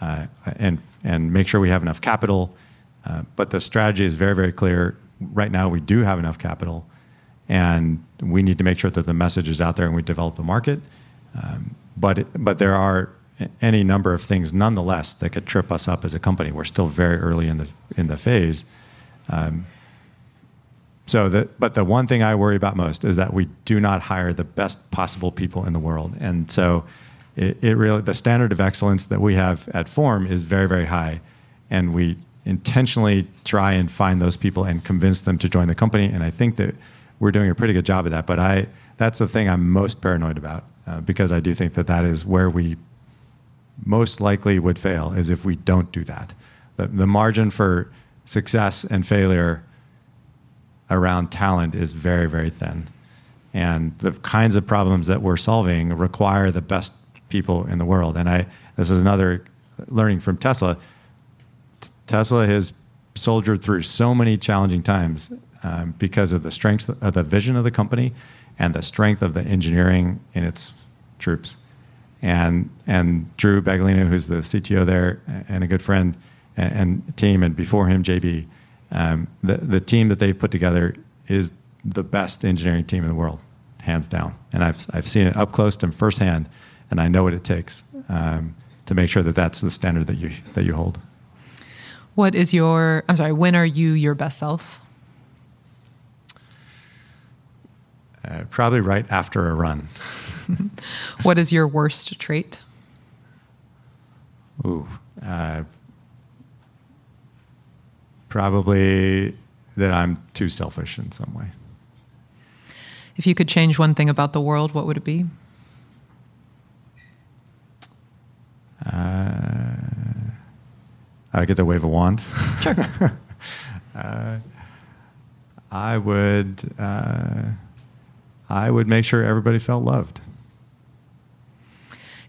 Speaker 3: uh, and, and make sure we have enough capital. Uh, but the strategy is very, very clear. Right now, we do have enough capital, and we need to make sure that the message is out there and we develop the market. Um, but, but there are any number of things, nonetheless, that could trip us up as a company. We're still very early in the, in the phase. Um, so the, but the one thing I worry about most is that we do not hire the best possible people in the world. And so it, it really, the standard of excellence that we have at Form is very, very high. And we intentionally try and find those people and convince them to join the company. And I think that we're doing a pretty good job of that. But I, that's the thing I'm most paranoid about uh, because I do think that that is where we most likely would fail is if we don't do that. The, the margin for success and failure around talent is very, very thin. And the kinds of problems that we're solving require the best people in the world. And I, this is another learning from Tesla. Tesla has soldiered through so many challenging times um, because of the strength of the vision of the company and the strength of the engineering in its troops. And, and Drew Baglino, who's the CTO there and a good friend and, and team, and before him, JB, um, the, the team that they've put together is the best engineering team in the world, hands down. And I've, I've seen it up close and firsthand, and I know what it takes um, to make sure that that's the standard that you, that you hold.
Speaker 2: What is your, I'm sorry, when are you your best self?
Speaker 3: Uh, probably right after a run. <laughs>
Speaker 2: what is your worst trait?
Speaker 3: Ooh, uh, Probably that I'm too selfish in some way.
Speaker 2: If you could change one thing about the world, what would it be?
Speaker 3: Uh, I get to wave a wand.
Speaker 2: Sure. <laughs>
Speaker 3: uh, I would. Uh, I would make sure everybody felt loved.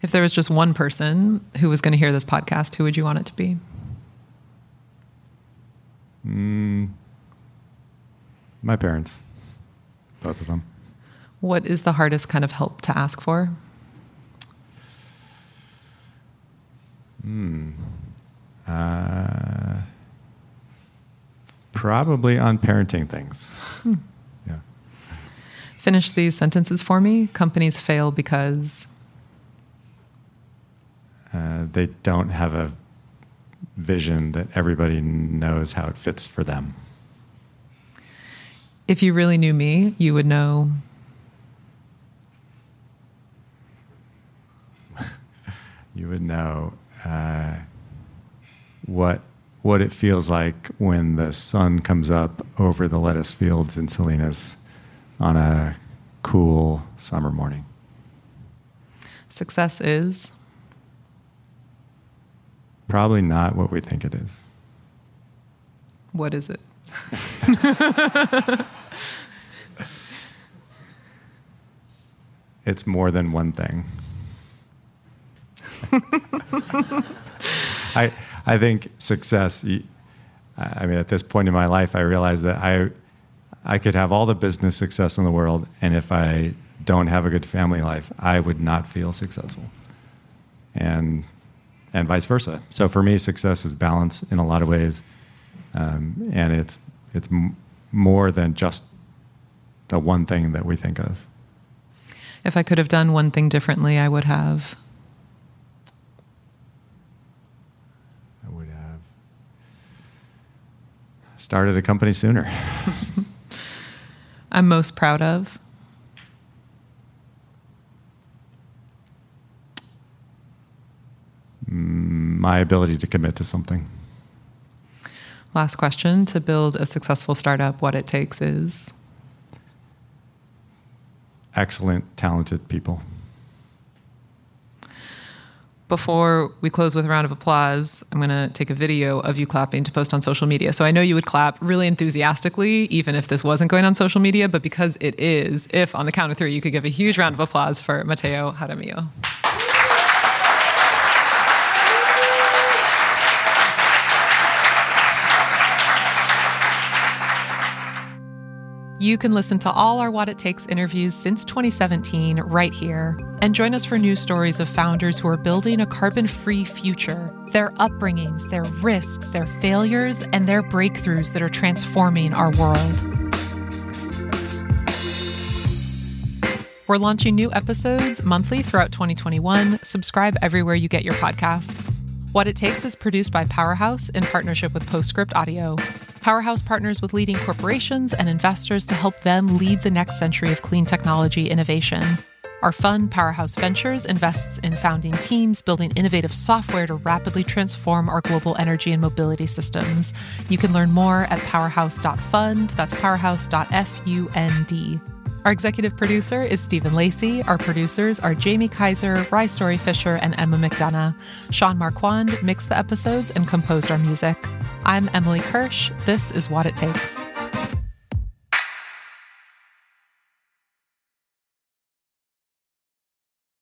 Speaker 2: If there was just one person who was going to hear this podcast, who would you want it to be?
Speaker 3: Mm, my parents, both of them.
Speaker 2: What is the hardest kind of help to ask for?
Speaker 3: Hmm. Uh, probably on parenting things. Hmm. Yeah.
Speaker 2: Finish these sentences for me. Companies fail because
Speaker 3: uh, they don't have a vision that everybody knows how it fits for them.
Speaker 2: If you really knew me, you would know. <laughs>
Speaker 3: you would know uh, what what it feels like when the sun comes up over the lettuce fields in Salinas on a cool summer morning.
Speaker 2: Success is
Speaker 3: Probably not what we think it is.
Speaker 2: What is it? <laughs>
Speaker 3: it's more than one thing. <laughs> I, I think success, I mean, at this point in my life, I realized that I, I could have all the business success in the world, and if I don't have a good family life, I would not feel successful. And and vice versa. So for me, success is balance in a lot of ways. um, and it's it's m- more than just the one thing that we think of.
Speaker 2: If I could have done one thing differently, I would have.
Speaker 3: I would have started a company sooner. <laughs>
Speaker 2: I'm most proud of.
Speaker 3: My ability to commit to something.
Speaker 2: Last question to build a successful startup, what it takes is
Speaker 3: excellent, talented people.
Speaker 2: Before we close with a round of applause, I'm going to take a video of you clapping to post on social media. So I know you would clap really enthusiastically, even if this wasn't going on social media, but because it is, if on the count of three, you could give a huge round of applause for Mateo Jaramillo. You can listen to all our What It Takes interviews since 2017 right here and join us for news stories of founders who are building a carbon free future, their upbringings, their risks, their failures, and their breakthroughs that are transforming our world. We're launching new episodes monthly throughout 2021. Subscribe everywhere you get your podcasts. What It Takes is produced by Powerhouse in partnership with Postscript Audio. Powerhouse partners with leading corporations and investors to help them lead the next century of clean technology innovation. Our fund, Powerhouse Ventures, invests in founding teams building innovative software to rapidly transform our global energy and mobility systems. You can learn more at powerhouse.fund. That's powerhouse.fund. Our executive producer is Stephen Lacey. Our producers are Jamie Kaiser, Rye Story Fisher, and Emma McDonough. Sean Marquand mixed the episodes and composed our music. I'm Emily Kirsch. This is What It Takes.